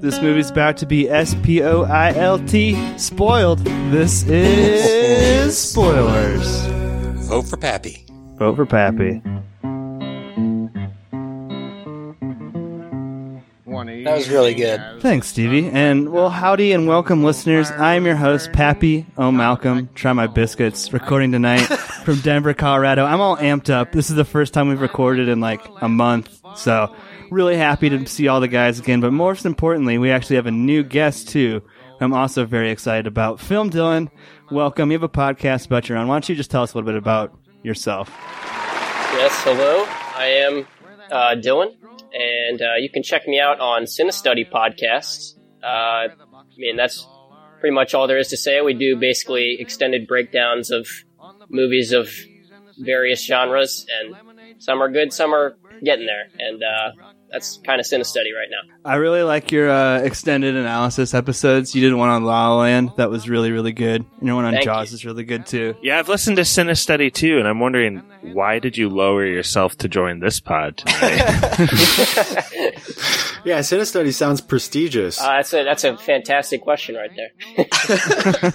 This movie's about to be S P O I L T spoiled. This is spoilers. Vote for Pappy. Vote for Pappy. That was really good. Thanks, Stevie. And well, howdy and welcome, listeners. I am your host, Pappy O. Malcolm. Try my biscuits. Recording tonight from Denver, Colorado. I'm all amped up. This is the first time we've recorded in like a month, so really happy to see all the guys again. But most importantly, we actually have a new guest too. I'm also very excited about. Film Dylan, welcome. You have a podcast about your own. Why don't you just tell us a little bit about yourself? Yes, hello. I am uh, Dylan, and uh, you can check me out on Cinestudy Podcasts. Uh, I mean, that's pretty much all there is to say. We do basically extended breakdowns of movies of various genres, and some are good, some are getting there, and uh, that's kind of Cinestudy right now. I really like your uh, extended analysis episodes. You did one on La La Land that was really, really good. And your one on Thank Jaws you. is really good too. Yeah, I've listened to Cinestudy too, and I'm wondering why did you lower yourself to join this pod tonight? Yeah, Cinestudy sounds prestigious. Uh, that's a that's a fantastic question right there.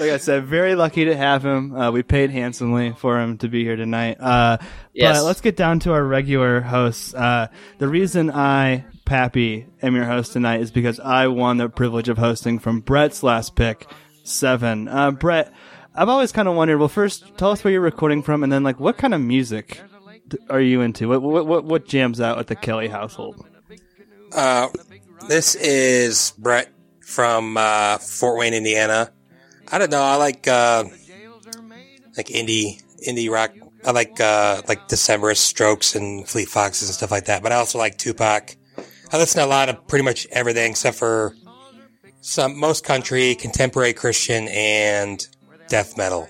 Like I said, very lucky to have him. Uh, we paid handsomely for him to be here tonight. Uh, Yes. But let's get down to our regular hosts. Uh, the reason I, Pappy, am your host tonight is because I won the privilege of hosting from Brett's last pick, seven. Uh, Brett, I've always kind of wondered. Well, first, tell us where you're recording from, and then like, what kind of music are you into? What what what, what jams out at the Kelly household? Uh, this is Brett from uh, Fort Wayne, Indiana. I don't know. I like uh, like indie indie rock. I like uh, like Decemberist Strokes and Fleet Foxes and stuff like that. But I also like Tupac. I listen to a lot of pretty much everything except for some most country, contemporary Christian, and death metal.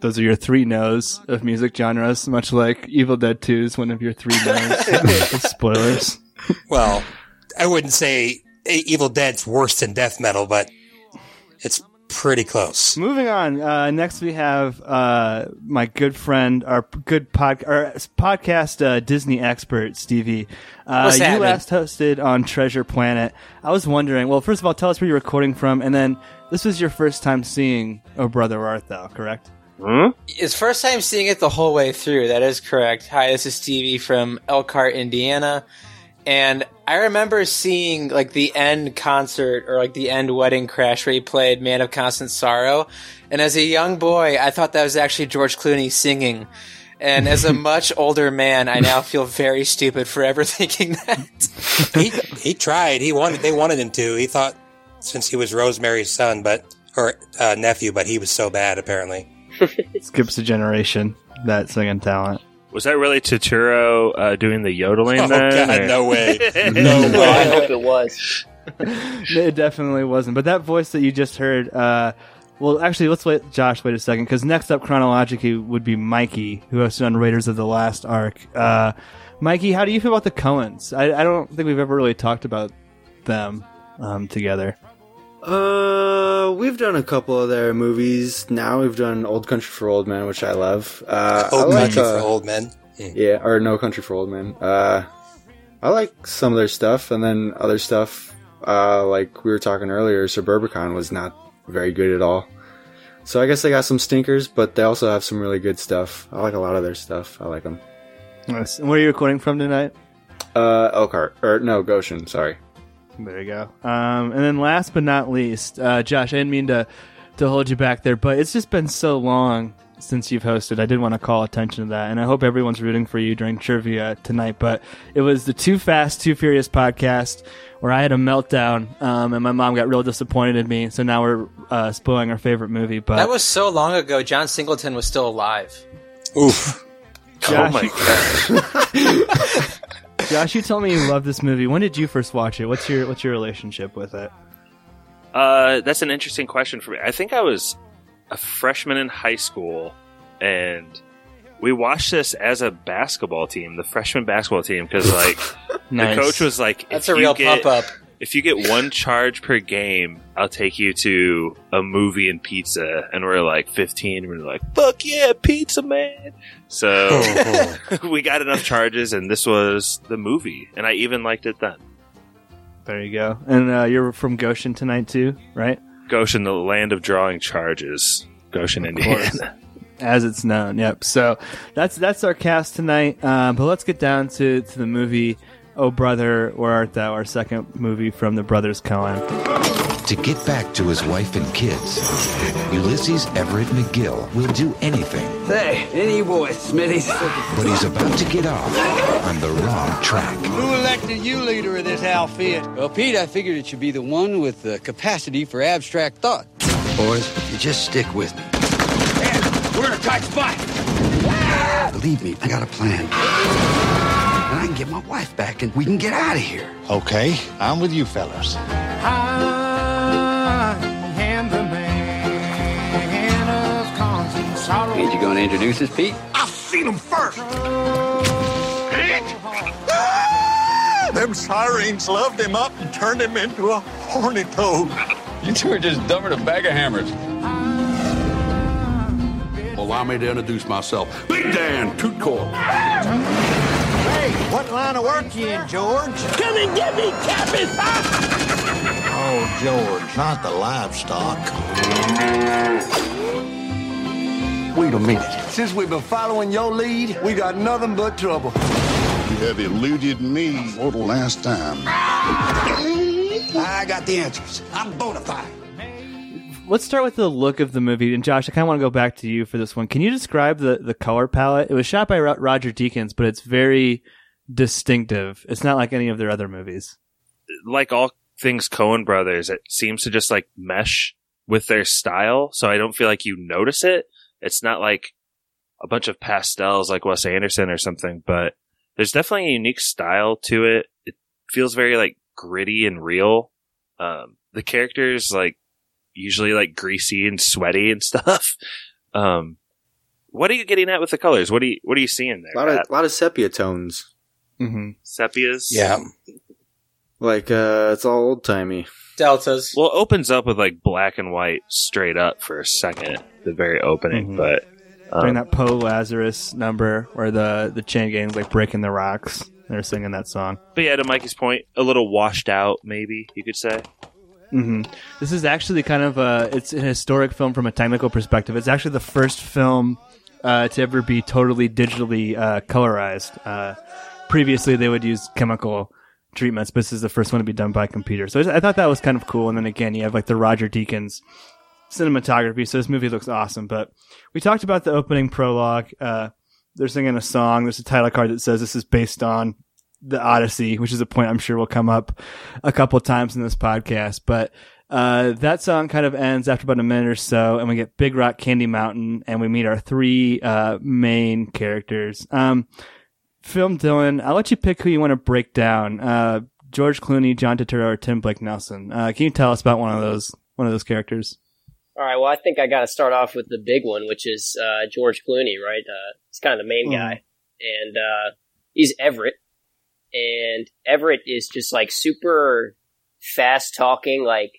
Those are your three no's of music genres, much like Evil Dead 2 is one of your three no's spoilers. Well, I wouldn't say Evil Dead's worse than death metal, but it's pretty close. Moving on. Uh, next, we have uh, my good friend, our good pod, our podcast uh, Disney expert, Stevie. Uh, What's you happening? last hosted on Treasure Planet. I was wondering. Well, first of all, tell us where you're recording from, and then this was your first time seeing "Oh Brother Art Thou," correct? Hmm? It's first time seeing it the whole way through. That is correct. Hi, this is Stevie from Elkhart, Indiana. And I remember seeing like the end concert or like the end wedding crash where he played Man of Constant Sorrow. And as a young boy, I thought that was actually George Clooney singing. And as a much older man, I now feel very stupid for ever thinking that. he he tried. He wanted. They wanted him to. He thought since he was Rosemary's son, but or uh, nephew, but he was so bad apparently. Skips a generation. That singing talent. Was that really Turturro uh, doing the yodeling Oh then? God, or- no way, no Well, I hope it was. it definitely wasn't. But that voice that you just heard, uh, well, actually, let's wait, Josh, wait a second, because next up chronologically would be Mikey, who hosted on Raiders of the Last Ark. Uh, Mikey, how do you feel about the Coens? I, I don't think we've ever really talked about them um, together. Uh, we've done a couple of their movies. Now we've done Old Country for Old Men, which I love. Uh, I Old like, country uh, for old men. Yeah, or No Country for Old Men. Uh, I like some of their stuff, and then other stuff, uh, like we were talking earlier, Suburbicon was not very good at all. So I guess they got some stinkers, but they also have some really good stuff. I like a lot of their stuff. I like them. Nice. And where are you recording from tonight? Uh, Elkhart, or no, Goshen, sorry. There you go. Um, and then last but not least, uh, Josh, I didn't mean to, to hold you back there, but it's just been so long since you've hosted. I did want to call attention to that, and I hope everyone's rooting for you during trivia tonight. But it was the Too Fast, Too Furious podcast where I had a meltdown, um, and my mom got real disappointed in me. So now we're uh, spoiling our favorite movie. But that was so long ago. John Singleton was still alive. Oof. Oh my god! Josh, you tell me you love this movie. When did you first watch it? What's your what's your relationship with it? Uh, that's an interesting question for me. I think I was a freshman in high school, and we watched this as a basketball team, the freshman basketball team, because like Nice. the coach was like, That's a real get- pump up. If you get one charge per game, I'll take you to a movie and pizza. And we're like 15. And we're like, fuck yeah, pizza, man. So we got enough charges, and this was the movie. And I even liked it then. There you go. And uh, you're from Goshen tonight too, right? Goshen, the land of drawing charges. Goshen, Indiana. As it's known. Yep. So that's that's our cast tonight. Um, but let's get down to, to the movie. Oh brother, where art thou? Our second movie from the brothers Coen. To get back to his wife and kids, Ulysses Everett McGill will do anything, Hey, any boy, Smitty's. but he's about to get off on the wrong track. Who elected you leader of this outfit? Well, Pete, I figured it should be the one with the capacity for abstract thought. Boys, you just stick with me. We're in a tight spot. Believe me, I got a plan. And I can get my wife back and we can get out of here. Okay, I'm with you fellas. Ain't you gonna introduce us, Pete? I've seen him first. Ah, them sirens loved him up and turned him into a horny toad. You two are just dumber than a bag of hammers. Allow me to introduce myself. Big Dan, Toot Court. Hey, what line of work you in, George? Come and get me, Cappy! Oh, George, not the livestock. Wait a minute. Since we've been following your lead, we got nothing but trouble. You have eluded me for the last time. I got the answers. I'm bona fide. Let's start with the look of the movie. And Josh, I kind of want to go back to you for this one. Can you describe the, the color palette? It was shot by Roger Deakins, but it's very distinctive. It's not like any of their other movies. like all things Coen brothers, it seems to just like mesh with their style. So I don't feel like you notice it. It's not like a bunch of pastels like Wes Anderson or something, but there's definitely a unique style to it. It feels very like gritty and real. Um, the characters like usually like greasy and sweaty and stuff. Um, what are you getting at with the colors? What are you What are you seeing there? A lot of Matt? lot of sepia tones. Mm-hmm. Sepias. Yeah. Like uh, it's all old timey. Deltas. Well, it opens up with like black and white straight up for a second, the very opening, Mhm. but During um, that Po Lazarus number where the, the chain gang's like breaking the rocks. They're singing that song. But yeah, to Mikey's point, a little washed out, maybe you could say. hmm This is actually kind of a it's an historic film from a technical perspective. It's actually the first film uh, to ever be totally digitally uh, colorized. Uh, previously, they would use chemical treatments, but this is the first one to be done by computer. So I thought that was kind of cool. And then again, you have like the Roger Deakins cinematography. So this movie looks awesome. But we talked about the opening prologue. Uh, they're singing a song. There's a title card that says this is based on the Odyssey, which is a point I'm sure will come up a couple times in this podcast. But uh, that song kind of ends after about a minute or so, and we get Big Rock Candy Mountain, and we meet our three uh, main characters. Um, Film Dylan, I'll let you pick who you want to break down. Uh, George Clooney, John Turturro, or Tim Blake Nelson. Uh, can you tell us about one of those one of those characters? All right. Well, I think I got to start off with the big one, which is uh, George Clooney, right? Uh, he's kind of the main Mhm. guy, and uh, he's Everett, and Everett is just like super fast talking. Like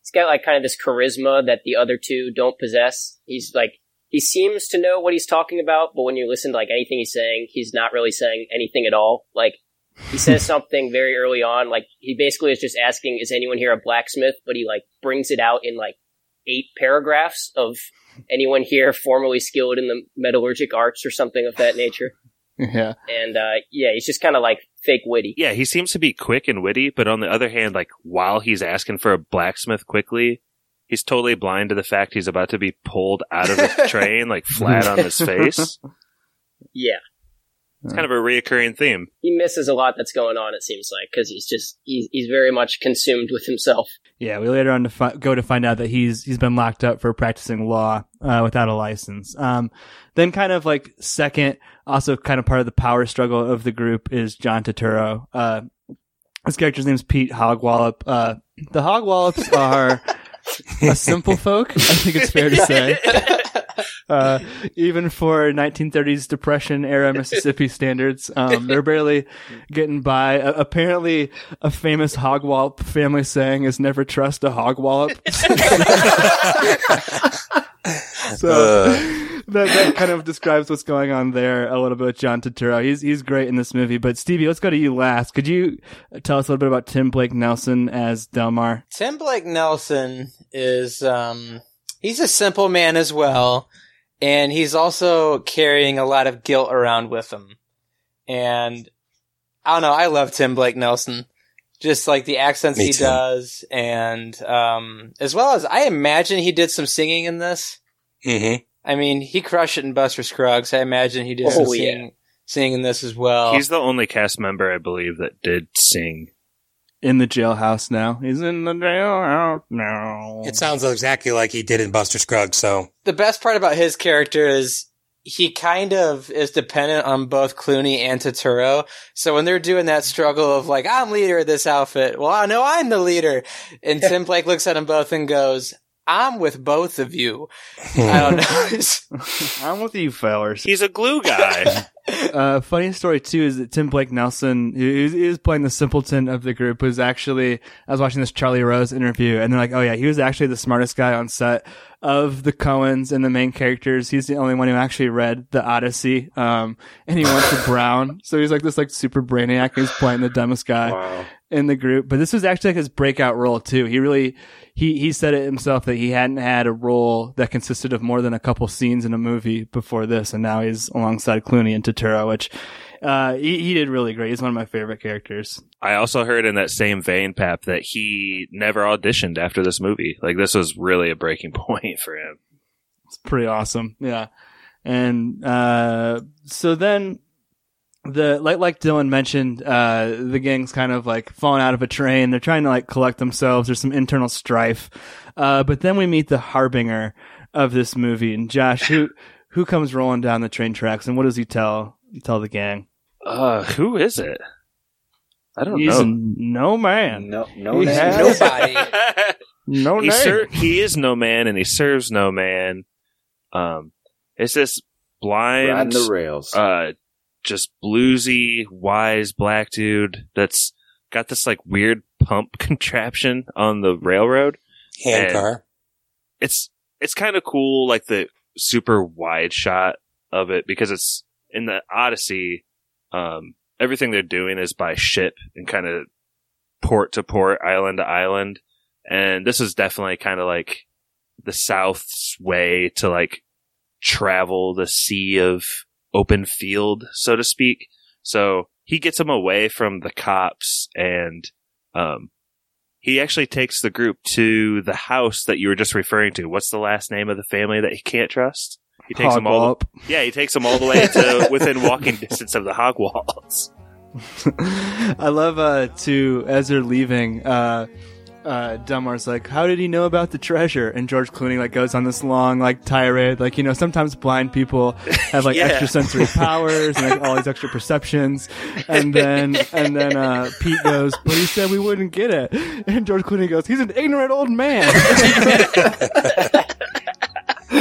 he's got like kind of this charisma that the other two don't possess. He's like he seems to know what he's talking about, but when you listen to like anything he's saying, he's not really saying anything at all. Like he says something very early on, like he basically is just asking, "Is anyone here a blacksmith?" But he like brings it out in like eight paragraphs of anyone here formerly skilled in the metallurgic arts or something of that nature. Yeah. And uh, yeah, he's just kind of like fake witty. Yeah, he seems to be quick and witty, but on the other hand, like while he's asking for a blacksmith quickly, he's totally blind to the fact he's about to be pulled out of a train, like flat on his face. Yeah, It's kind of a reoccurring theme. he misses a lot that's going on. It seems like because he's just he's he's very much consumed with himself. Yeah, we later on to fi- go to find out that he's he's been locked up for practicing law uh, without a license. Um, then, kind of like second, also kind of part of the power struggle of the group is John Turturro. Uh, his character's name is Pete Hogwallop. Uh, the Hogwallops are a simple folk. I think it's fair to say. Uh, even for 1930s Depression era Mississippi standards, um, they're barely getting by. Uh, apparently, a famous Hogwallop family saying is "Never trust a Hogwallop." so that, that kind of describes what's going on there a little bit with John Turturro. He's he's great in this movie. But Stevie, let's go to you last. Could you tell us a little bit about Tim Blake Nelson as Delmar? Tim Blake Nelson is um he's a simple man as well, and he's also carrying a lot of guilt around with him. And I don't know, I love Tim Blake Nelson. Just like the accents Me he too. does, and um, as well as I imagine he did some singing in this. Mm-hmm. I mean, he crushed it in Buster Scruggs. I imagine he did Oh, some yeah. singing, singing in this as well. He's the only cast member, I believe, that did sing. In the jailhouse now. He's in the jailhouse now. It sounds exactly like he did in Buster Scruggs. So the best part about his character is he kind of is dependent on both Clooney and Turturro. So when they're doing that struggle of like, I'm leader of this outfit. Well, I know I'm the leader. And Tim Blake looks at them both and goes, I'm with both of you. I don't know. I'm with you, fellers. He's a glue guy. Uh, funny story too is that Tim Blake Nelson, who is, is playing the simpleton of the group, was actually I was watching this Charlie Rose interview, and they're like, "Oh yeah, he was actually the smartest guy on set of the Coens and the main characters. He's the only one who actually read the Odyssey, um, and he went to Brown, so he's like this like super brainiac. He's playing the dumbest guy Wow. In the group. But this was actually like his breakout role too. He really he he said it himself that he hadn't had a role that consisted of more than a couple scenes in a movie before this, and now he's alongside Clooney and Turturro, which uh, he he did really great. He's one of my favorite characters. I also heard in that same vein, Pap, that he never auditioned after this movie. Like this was really a breaking point for him. It's pretty awesome. Yeah. And uh so then the like like Dylan mentioned, uh the gang's kind of like falling out of a train. They're trying to like collect themselves. There's some internal strife. Uh but then we meet the harbinger of this movie. And Josh, who who comes rolling down the train tracks and what does he tell tell the gang? Uh, who is it? I don't He's know. no man. No, no He name. has nobody. no he, name. ser- he is no man and he serves no man. Um, it's this blind, Riding the rails. uh, just bluesy, wise black dude that's got this like weird pump contraption on the railroad. hand car. It's it's kind of cool, like the super wide shot of it because it's in the Odyssey. Um, everything they're doing is by ship and kind of port to port, island to island, and this is definitely kind of like the South's way to like travel the sea of open field, so to speak. So he gets them away from the cops and, um, he actually takes the group to the house that you were just referring to. What's the last name of the family that he can't trust? He takes them all. Hogwallop. yeah, he takes them all the way to within walking distance of the hog walls. I love uh to as they're leaving, uh uh like, How did he know about the treasure? And George Clooney like goes on this long like tirade, like, you know, sometimes blind people have like Yeah. extrasensory powers and like all these extra perceptions. And then and then uh Pete goes, But he said we wouldn't get it. And George Clooney goes, He's an ignorant old man.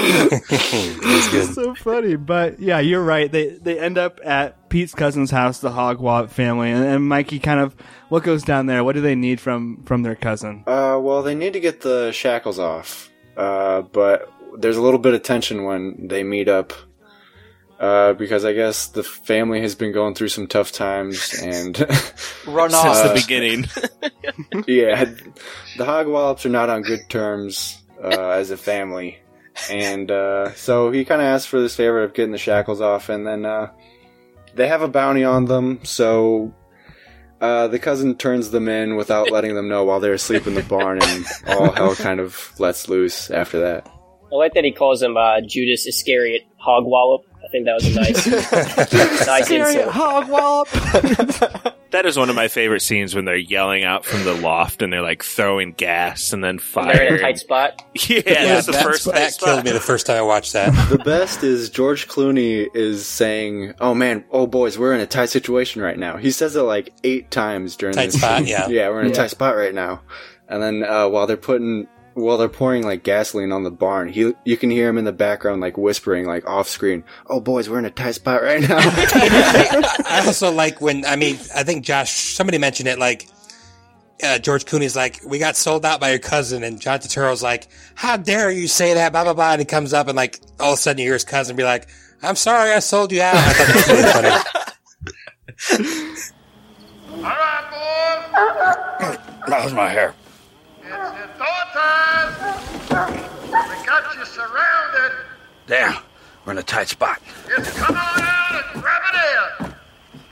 That's good. so funny. But yeah, you're right. They they end up at Pete's cousin's house, the Hogwallop family, and, and Mikey kind of what goes down there. What do they need from from their cousin? Uh, well, they need to get the shackles off. Uh, but there's a little bit of tension when they meet up. Uh, because I guess the family has been going through some tough times, and Run off Since off. the beginning. yeah, the Hogwallops are not on good terms uh, as a family, and uh, so he kind of asks for this favor of getting the shackles off, and then uh, they have a bounty on them, so uh, the cousin turns them in without letting them know while they're asleep in the barn, and all hell kind of lets loose after that. I like that he calls him uh, Judas Iscariot Hogwallop. I think that was a nice, nice insult. Hogwallop. That is one of my favorite scenes when they're yelling out from the loft and they're like throwing gas and then When they're in fire. a tight spot. yeah, that's the that, first tight that spot. killed me the first time I watched that. The best is George Clooney is saying, "Oh man, oh boys, we're in a tight situation right now." He says it like eight times during Tight this spot, scene. yeah. yeah, we're in a Yeah. tight spot right now. And then uh, while they're putting while they're pouring like gasoline on the barn, he you can hear him in the background like whispering like off screen. Oh boys, we're in a tight spot right now. I also like when I mean I think Josh somebody mentioned it like uh, George Clooney's like we got sold out by your cousin and John Turturro's like how dare you say that blah blah blah and he comes up and like all of a sudden you hear his cousin be like I'm sorry I sold you out. I thought that was really funny. all right, boys. That was my hair. We got you surrounded. Damn, we're in a tight spot. Just come on out and grab it in.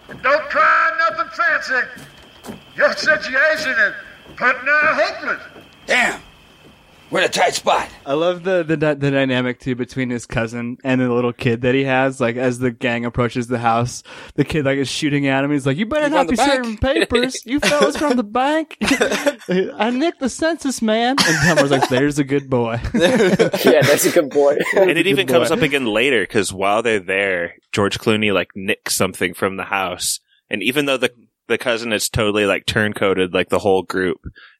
And don't try nothing fancy. Your situation is pretty nigh hopeless. Damn, we're in a tight spot. I love the, the dy- the dynamic too between his cousin and the little kid that he has. Like as the gang approaches the house, the kid like is shooting at him. He's like, "You better You not be the bank?" serving papers. You fellas from the bank. I nicked the census man." And Delmar's like, "There's a good boy." yeah, that's a good boy. and it even Good comes boy. up again later because while they're there, George Clooney like nicks something from the house, and even though the the cousin is totally like turncoated like the whole group,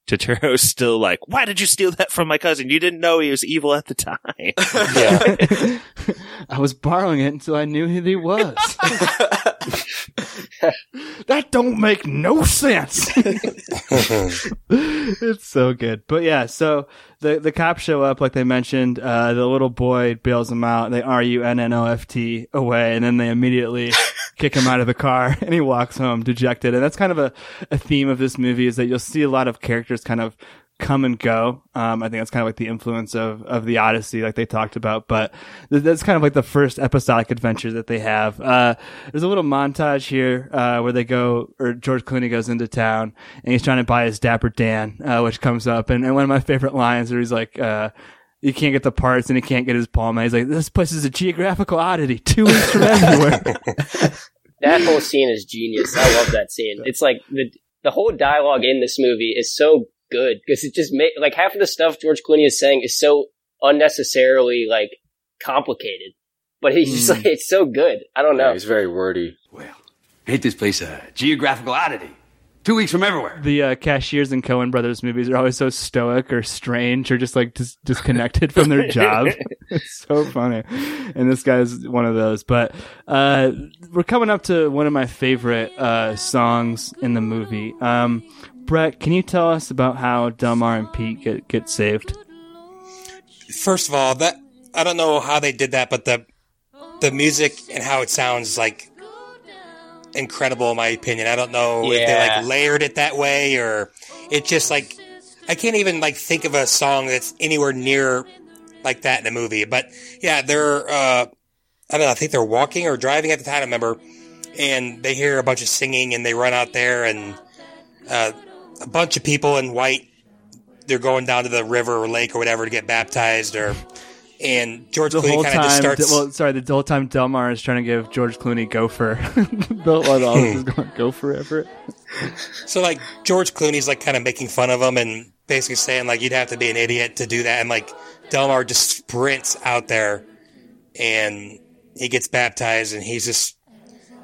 Turturro's still like, "Why did you steal that from my cousin? You didn't know he was evil at the time." Yeah. I was borrowing it until I knew who he was. that don't make no sense. it's so good. But yeah, so the the cops show up, like they mentioned. Uh, the little boy bails them out. They R U N N O F T away, and then they immediately kick him out of the car, and he walks home dejected. And that's kind of a, a theme of this movie is that you'll see a lot of characters kind of come and go. Um, I think that's kind of like the influence of, of the Odyssey, like they talked about, but th- that's kind of like the first episodic adventure that they have. Uh, there's a little montage here, uh, where they go, or George Clooney goes into town and he's trying to buy his Dapper Dan, uh, which comes up. And, and one of my favorite lines where he's like, uh, he can't get the parts and he can't get his palm. He's like, this place is a geographical oddity, two weeks from everywhere. that whole scene is genius. I love that scene. It's like the the whole dialogue in this movie is so good because it just make like half of the stuff George Clooney is saying is so unnecessarily like complicated, but he's just Mm. like it's so good. I don't know. He's very wordy. Well, ain't this place a geographical oddity? Two weeks from everywhere. the uh, cashiers in Coen Brothers movies are always so stoic or strange or just like dis- disconnected from their job. it's so funny. And this guy's one of those. But uh, we're coming up to one of my favorite uh, songs in the movie. Um, Brett, can you tell us about how Delmar and Pete get, get saved? First of all, that I don't know how they did that, but the the music and how it sounds like incredible in my opinion. I don't know if they like layered it that way or it just like I can't even like think of a song that's anywhere near like that in a movie. But yeah, they're uh I don't know, I think they're walking or driving at the time, I remember, and they hear a bunch of singing and they run out there and uh, a bunch of people in white they're going down to the river or lake or whatever to get baptized or and George The Clooney kind of just starts well, sorry, the whole time Delmar is trying to give George Clooney gopher. the while the office is going gopher Everett. So like George Clooney's like kind of making fun of him and basically saying like you'd have to be an idiot to do that and like Delmar just sprints out there and he gets baptized and he's just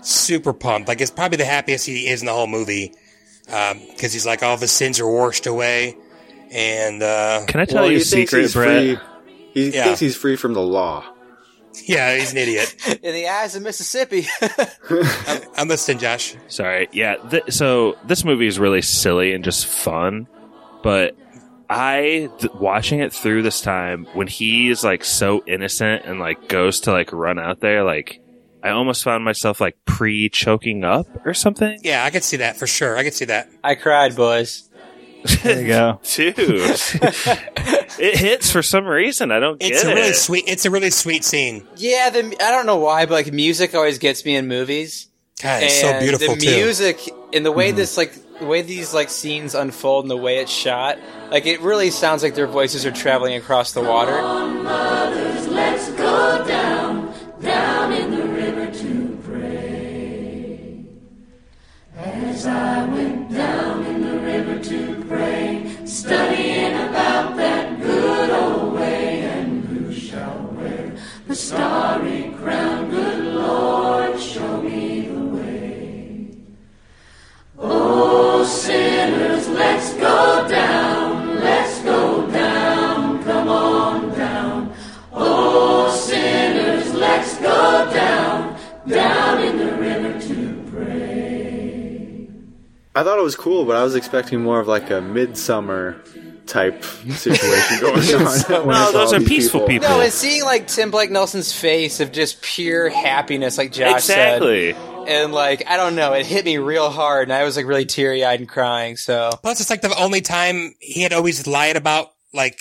super pumped. Like it's probably the happiest he is in the whole movie because he's like all of his sins are washed away and uh, Can I tell Well, you a he thinks secret, he's Brett? free. He Yeah. thinks he's free from the law. yeah he's an idiot. In the eyes of Mississippi. I'm, I'm listening, Josh. Sorry. Yeah. Th- so this movie is really silly and just fun, but I th- watching it through this time when he's like so innocent and like goes to like run out there, like I almost found myself like pre choking up or something. Yeah, I could see that for sure. I could see that. I cried, boys. There you go. Dude, it hits for some reason. I don't get it. It's a it. really sweet. It's a really sweet scene. Yeah, the I don't know why, but like music always gets me in movies. God, it's so And beautiful The too. music and the way mm-hmm. this like the way these like scenes unfold and the way it's shot, like it really sounds like their voices are traveling across the water. Mothers, let's go down, down As I went down in the river to pray, studying about that good old way, and who shall wear the starry crown? Good Lord, show me the way. Oh, sinners, let's go down, I thought it was cool, but I was expecting more of like a midsummer type situation going on. when No, those are these peaceful people. No, and seeing like Tim Blake Nelson's face of just pure happiness, like Josh Exactly. said, and like I don't know, it hit me real hard, and I was like really teary eyed and crying. So Plus, it's like the only time he had always lied about, like,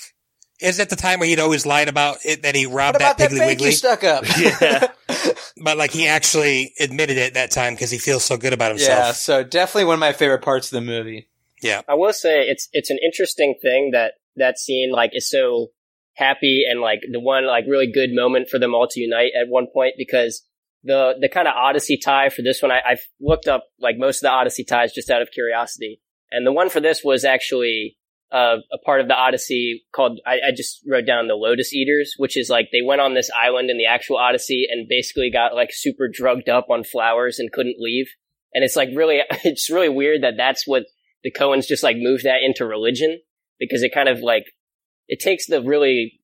is at the time where he'd always lied about it that he robbed what that that Piggly bank you Wiggly? stuck up? Yeah. But like, he actually admitted it that time because he feels so good about himself. yeah, so definitely one of my favorite parts of the movie. Yeah. I will say it's it's an interesting thing that that scene like is so happy and like the one like really good moment for them all to unite at one point because the the kind of Odyssey tie for this one I, I've looked up like most of the Odyssey ties just out of curiosity and the one for this was actually uh, a part of the Odyssey called I, I just wrote down the Lotus Eaters which is like they went on this island in the actual Odyssey and basically got like super drugged up on flowers and couldn't leave and it's like really it's really weird that that's what the Coens just like moved that into religion because it kind of like it takes the really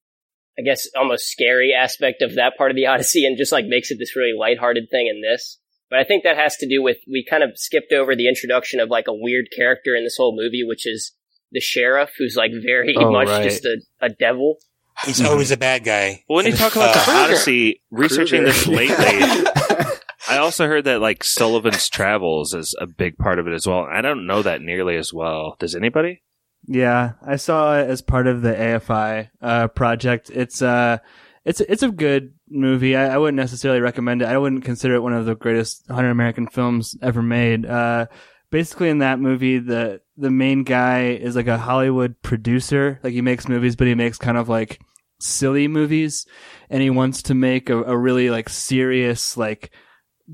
I guess almost scary aspect of that part of the Odyssey and just like makes it this really lighthearted thing in this. But I think that has to do with we kind of skipped over the introduction of like a weird character in this whole movie, which is the sheriff, who's like very Oh, much right. just a, a devil. He's always a bad guy. Well, when you talk about Uh, the Odyssey, researching Kruger. this lately, I also heard that like Sullivan's Travels is a big part of it as well. I don't know that nearly as well. Does anybody? Yeah, I saw it as part of the AFI uh, project. It's uh, it's it's a good movie. I, I wouldn't necessarily recommend it. I wouldn't consider it one of the greatest 100 American films ever made. Uh, basically, in that movie, the the main guy is like a Hollywood producer. Like he makes movies, but he makes kind of like silly movies, and he wants to make a, a really like serious like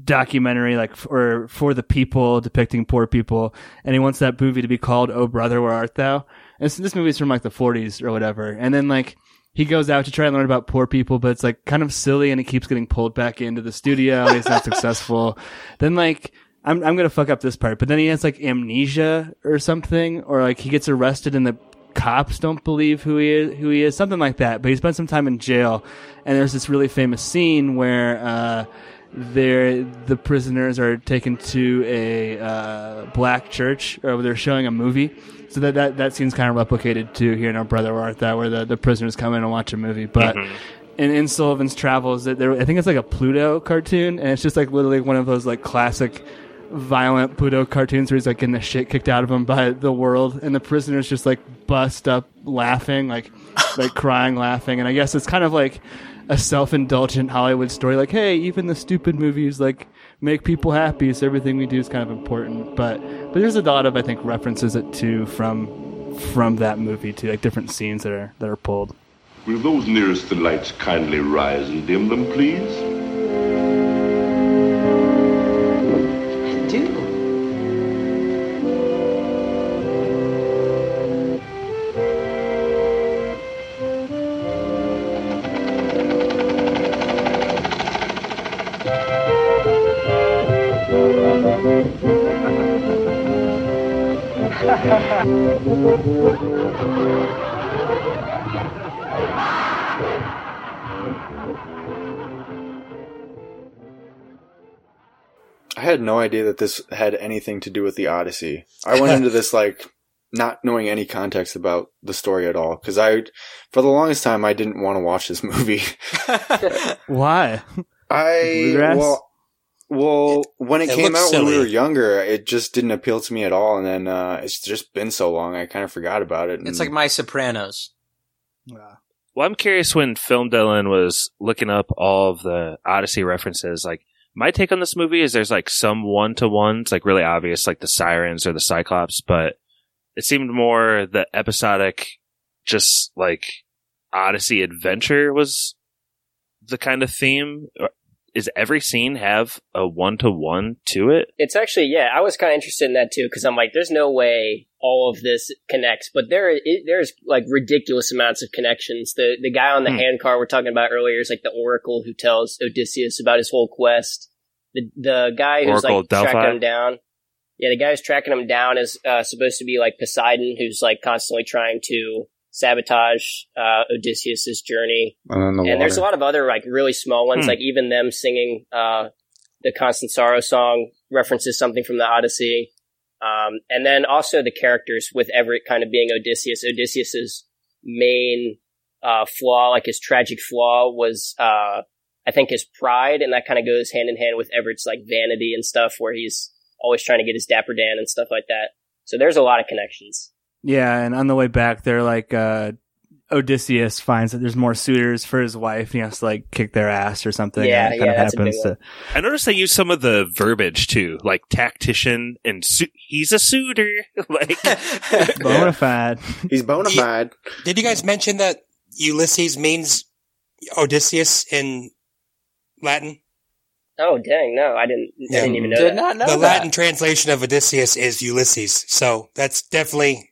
documentary like for for the people depicting poor people. And he wants that movie to be called oh brother where art thou? And this, this movie's from like the 40s or whatever. And then like he goes out to try and learn about poor people but it's like kind of silly and he keeps getting pulled back into the studio. He's not successful. Then like I'm, I'm gonna fuck up this part but then he has like amnesia or something or like he gets arrested and the cops don't believe who he is who he is something like that. But he spent some time in jail and there's this really famous scene where uh they're the prisoners are taken to a uh, black church or they're showing a movie. So that that, that scene's kind of replicated too here in our brother where art thou where the, the prisoners come in and watch a movie. But in, in sullivan's travels that there i think it's like a pluto cartoon and it's just like literally one of those like classic violent pluto cartoons where he's like getting the shit kicked out of him by the world and the prisoners just like bust up laughing like like crying laughing and i guess it's kind of like a self-indulgent Hollywood story, like, hey, even the stupid movies like make people happy, so everything we do is kind of important. But but there's a lot of I think references it to from from that movie to like different scenes that are that are pulled. Will those nearest the lights kindly rise and dim them, please? No idea that this had anything to do with the Odyssey. I went into this like not knowing any context about the story at all because I, for the longest time, I didn't want to watch this movie. Why? I well, well, when it, it came looks out when we were younger, it just didn't appeal to me at all. And then uh, it's just been so long, I kind of forgot about it. It's like My Sopranos. Yeah. Well, I'm curious when Film Dylan was looking up all of the Odyssey references. Like, my take on this movie is there's like some one to ones, like really obvious, like the Sirens or the Cyclops, but it seemed more the episodic, just like Odyssey adventure was the kind of theme. Is every scene have a one to one to it? It's actually yeah, I was kind of interested in that too because I'm like, there's no way all of this connects, but there it, there's like ridiculous amounts of connections. The the guy on the Hmm. handcar we're talking about earlier is like the Oracle who tells Odysseus about his whole quest. The the guy who's Oracle like Delphi? tracking him down. Yeah, the guy who's tracking him down is uh, supposed to be like Poseidon, who's like constantly trying to sabotage uh, Odysseus's journey and the and there's a lot of other like really small ones Hmm. like even them singing uh the constant sorrow song references something from the odyssey Um, and then also the characters with Everett kind of being Odysseus. Odysseus's main uh, flaw, like his tragic flaw, was uh, I think his pride, and that kind of goes hand in hand with Everett's like vanity and stuff, where he's always trying to get his dapper Dan and stuff like that. So there's a lot of connections. Yeah, and on the way back, they're like uh, Odysseus finds that there's more suitors for his wife. And he has to like kick their ass or something. Yeah, and it kind yeah, of happens to. I noticed they use some of the verbiage too, like tactician and su- he's a suitor. like Bona fide. He's bona fide. Did you guys mention that Ulysses means Odysseus in Latin? Oh dang, no, I didn't. I didn't even know Did that. not know the that. Latin translation of Odysseus is Ulysses. So that's definitely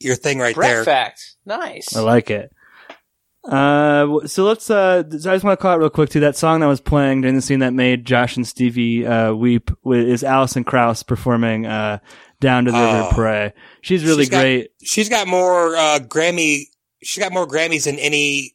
your thing right Brett there. fact. Nice. I like it. Uh, so let's. Uh, I just want to call it real quick too. That song that was playing during the scene that made Josh and Stevie uh, weep wi- is Alison Krauss performing uh, "Down to the River Oh. Pray." She's really She's got- great. She's got more uh, Grammy. She's got more Grammys than any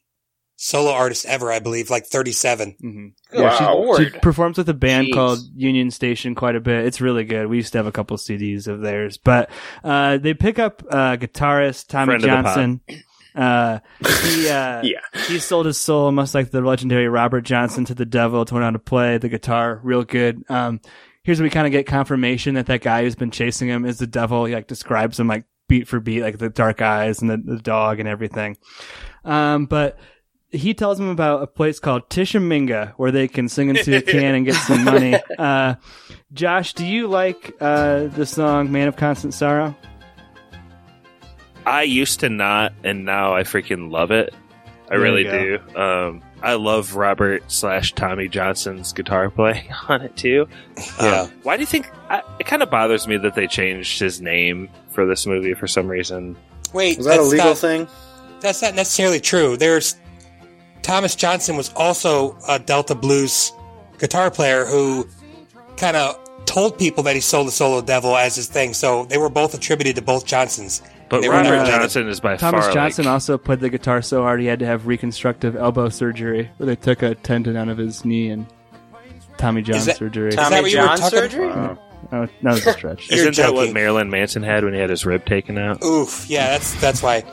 solo artist ever, I believe, like 37. Mm-hmm. Good Yeah, she, she performs with a band Jeez. called Union Station quite a bit. It's really good. We used to have a couple CDs of theirs, but uh, they pick up uh, guitarist Tommy Friend of the pod. Johnson. Uh, he uh, Yeah. he sold his soul, much like the legendary Robert Johnson, to the devil to learn how to play the guitar real good. Um, here's where we kind of get confirmation that that guy who's been chasing him is the devil. He like describes him like beat for beat, like the dark eyes and the, the dog and everything. Um, but he tells him about a place called Tishomingo where they can sing into a can and get some money. Uh, Josh, do you like uh, the song "Man of Constant Sorrow"? I used to not, and now I freaking love it. I There really do. Um, I love Robert slash Tommy Johnson's guitar playing on it too. Yeah. Um, why do you think? I, it kind of bothers me that they changed his name for this movie for some reason. Wait, is that a legal not, thing? That's not necessarily true. There's Thomas Johnson was also a Delta blues guitar player who kind of told people that he sold the solo devil as his thing. So they were both attributed to both Johnsons. But They were Robert not related. Johnson is by Thomas far Johnson like, also played the guitar so hard he had to have reconstructive elbow surgery, where they took a tendon out of his knee and Tommy John that- surgery. Is that Tommy what you were John talking- surgery? Wow. Oh, uh, uh, that was a stretch. You're Isn't that what. Marilyn Manson had when he had his rib taken out? Oof, yeah, that's that's why.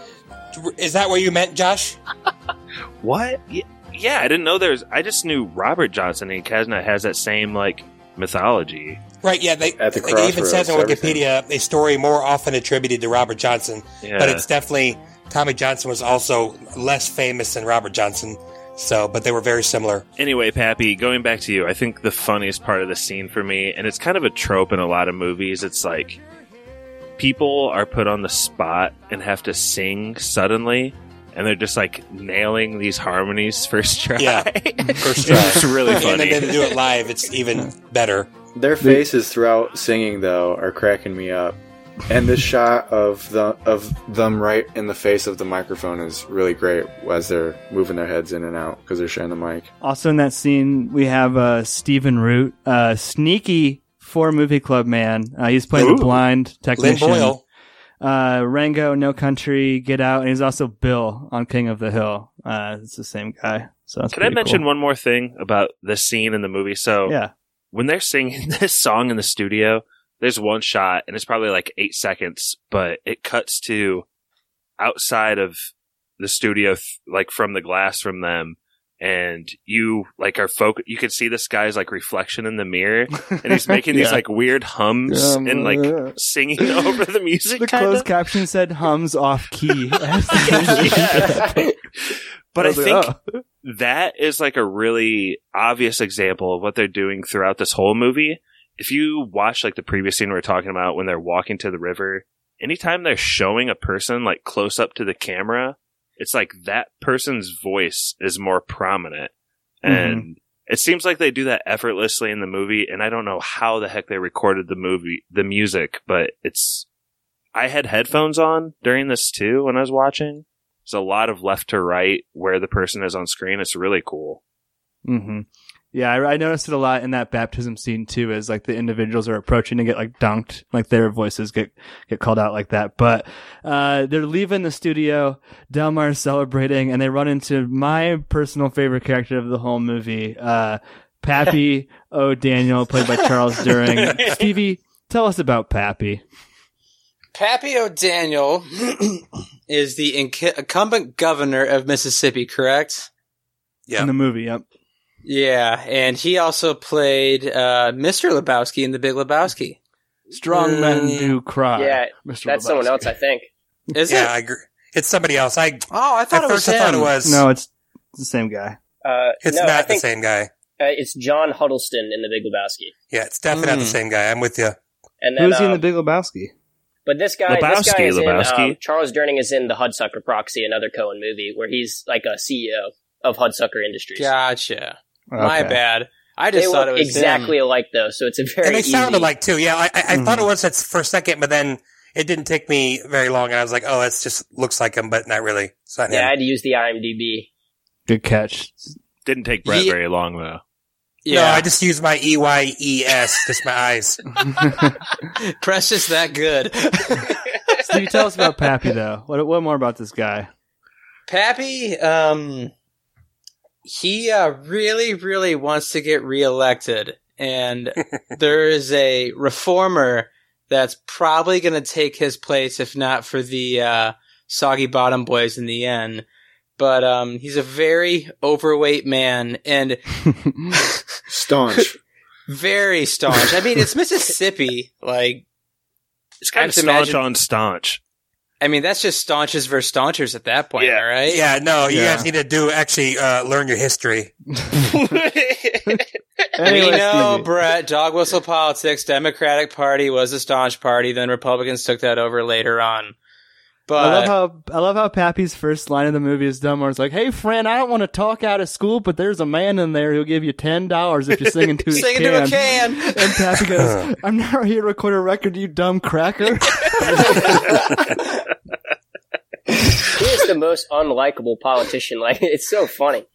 Is that what you meant, Josh? What? Yeah, yeah, I didn't know there's. I just knew Robert Johnson and Kazna has that same like mythology. Right, yeah. They, At the it even says on Wikipedia a story more often attributed to Robert Johnson, Yeah. but it's definitely Tommy Johnson was also less famous than Robert Johnson. So, but they were very similar. Anyway, Pappy, going back to you, I think the funniest part of the scene for me, and it's kind of a trope in a lot of movies, it's like people are put on the spot and have to sing suddenly, and they're just like nailing these harmonies first try. Yeah, first try. it's really funny. And funny. then to do it live, it's even better. Their faces throughout singing though are cracking me up. And this shot of the of them right in the face of the microphone is really great as they're moving their heads in and out because they're sharing the mic. Also in that scene, we have uh, Stephen Root, uh, sneaky four movie club man. Uh, he's playing Ooh. the blind Lynn technician. Boyle. Uh, Rango, No Country, Get Out, and he's also Bill on King of the Hill. Uh, it's the same guy. So Can I mention cool. one more thing about this scene in the movie? So, Yeah. when they're singing this song in the studio, there's one shot and it's probably like eight seconds, but it cuts to outside of the studio, like from the glass from them. And you like are focused. You can see this guy's like reflection in the mirror, and he's making these like weird hums Um, and like uh, singing over the music. The kind closed caption said hums off key. Yeah. But I was like, think oh. that is like a really obvious example of what they're doing throughout this whole movie. If you watch like the previous scene we are talking about when they're walking to the river, anytime they're showing a person like close up to the camera, it's like that person's voice is more prominent. And it seems like they do that effortlessly in the movie, and I don't know how the heck they recorded the movie, the music, but it's. I had headphones on during this too when I was watching. There's a lot of left to right where the person is on screen. It's really cool. hmm Yeah, I, I noticed it a lot in that baptism scene too. As like the individuals are approaching to get like dunked, like their voices get get called out like that. But uh, they're leaving the studio. Delmar's celebrating, and they run into my personal favorite character of the whole movie, uh, Pappy O'Daniel, played by Charles Durning. Stevie, tell us about Pappy. Pappy O'Daniel is the inc- incumbent governor of Mississippi, correct? Yeah. In the movie, yep. Yeah, and he also played uh, Mr. Lebowski in The Big Lebowski. Strong men do cry. yeah, Mr. that's someone else, I think. Is yeah, it? I agree. It's somebody else. I oh, I thought at it was first I thought it him. was No, it's the same guy. Uh, It's no, I not the same guy. Uh, it's John Huddleston in The Big Lebowski. Yeah, it's definitely not the Hmm. same guy. I'm with you. And then, Who's he in um, the Big Lebowski? But this guy, this Lebowski, guy is Lebowski. in um, Charles Durning is in the Hudsucker Proxy, another Coen movie, where he's like a CEO of Hudsucker Industries. Gotcha. My bad. I just they thought look it was exactly him. alike though, so it's a very and they easy. sounded like too. Yeah, I, I, I thought Hmm. it was at for a second, but then it didn't take me very long, and I was like, oh, it just looks like him, but not really. It's not yeah, I had to use the IMDb. Good catch. Didn't take Brett He- very long though. No, Yeah, I just used my E Y E S, just my eyes. Precious that good. Steve, tell us about Pappy though. What what more about this guy? Pappy, um, he uh, really, really wants to get reelected, and there is a reformer that's probably going to take his place, if not for the uh, soggy bottom boys in the end. But um, he's a very overweight man and Staunch. very staunch. I mean, it's Mississippi. Like, It's kind I of staunch imagine- on staunch. I mean, that's just staunches versus staunchers at that point, Yeah. right? Yeah, no, you Yeah. guys need to do actually uh, learn your history. Anyway, we know, Brett, dog whistle politics, Democratic Party was a staunch party, then Republicans took that over later on. But I love how I love how Pappy's first line of the movie is dumb. Where it's like, "Hey, friend, I don't want to talk out of school, but there's a man in there who'll give you ten dollars if you sing into his sing can." into a can. And Pappy goes, "I'm not here to record a record, you dumb cracker." He is the most unlikable politician. Like it's so funny.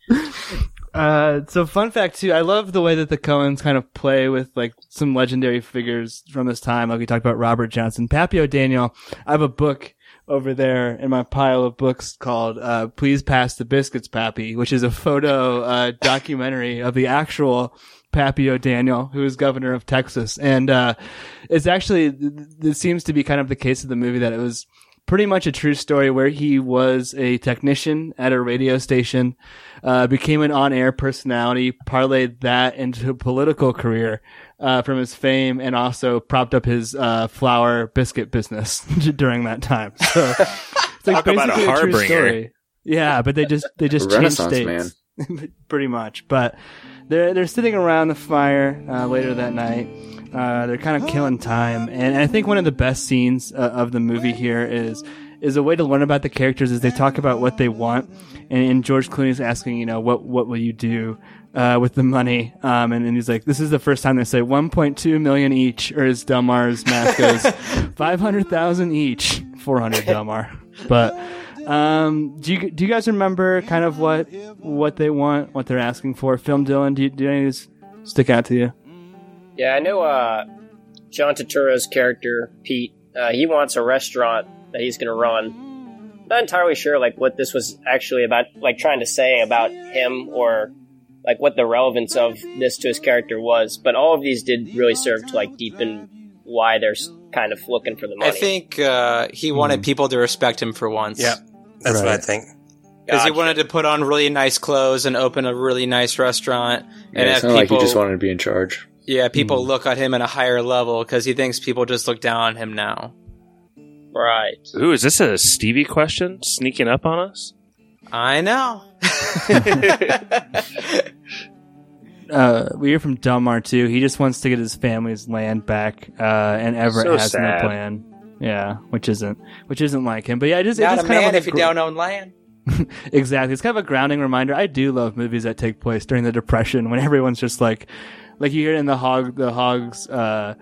Uh, so fun fact too, I love the way that the Coens kind of play with like some legendary figures from this time. Like we talked about Robert Johnson, Pappy O'Daniel. I have a book over there in my pile of books called uh, "Please Pass the Biscuits, Pappy," which is a photo uh, documentary of the actual Pappy O'Daniel, who is governor of Texas, and uh, it's actually it seems to be kind of the case of the movie that it was pretty much a true story where he was a technician at a radio station, uh, became an on-air personality, parlayed that into a political career, uh, from his fame and also propped up his, uh, flour biscuit business during that time. So it's like Talk about a basically a, true story. Yeah, but they just, they just changed Renaissance states. pretty much. But they're, they're sitting around the fire, uh, later that night. Uh, they're kind of killing time, and I think one of the best scenes uh, of the movie here is is a way to learn about the characters as they talk about what they want, and, and George Clooney's asking, you know, what what will you do uh, with the money? Um, and, and he's like, this is the first time they say 1.2 million each, or as Delmar's math goes, 500,000 each, 400 Delmar. But um, do you do you guys remember kind of what what they want, what they're asking for? Film Dylan, do you, do any of these stick out to you? Yeah, I know. Uh, John Turturro's character Pete, uh, he wants a restaurant that he's going to run. Not entirely sure like what this was actually about, like trying to say about him or like what the relevance of this to his character was. But all of these did really serve to like deepen why they're kind of looking for the money. I think uh, he wanted people to respect him for once. Yeah, that's what I think. Because he wanted to put on really nice clothes and open a really nice restaurant and it's have not like he just wanted to be in charge. yeah, people look at him at a higher level because he thinks people just look down on him now. Right. Ooh, is this a Stevie question sneaking up on us? I know. uh, we hear from Delmar too. He just wants to get his family's land back, uh, and Everett So has no sad. plan. Yeah, which isn't which isn't like him. But yeah, it just, it Not just a kind man of like if you gr- don't own land. exactly. It's kind of a grounding reminder. I do love movies that take place during the Depression when everyone's just like, like you hear in the hog, the hogs, uh,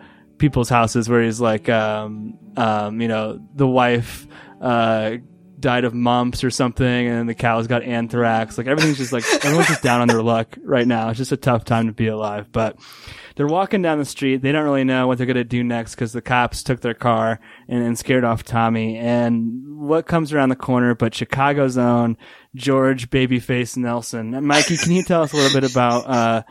people's houses where he's like, um, um, you know, the wife, uh, died of mumps or something and the cows got anthrax. Like everything's just like, everyone's just down on their luck right now. It's just a tough time to be alive, but they're walking down the street. They don't really know what they're going to do next because the cops took their car and, and scared off Tommy. And what comes around the corner but Chicago's own George Babyface Nelson. And Mikey, can you tell us a little bit about uh,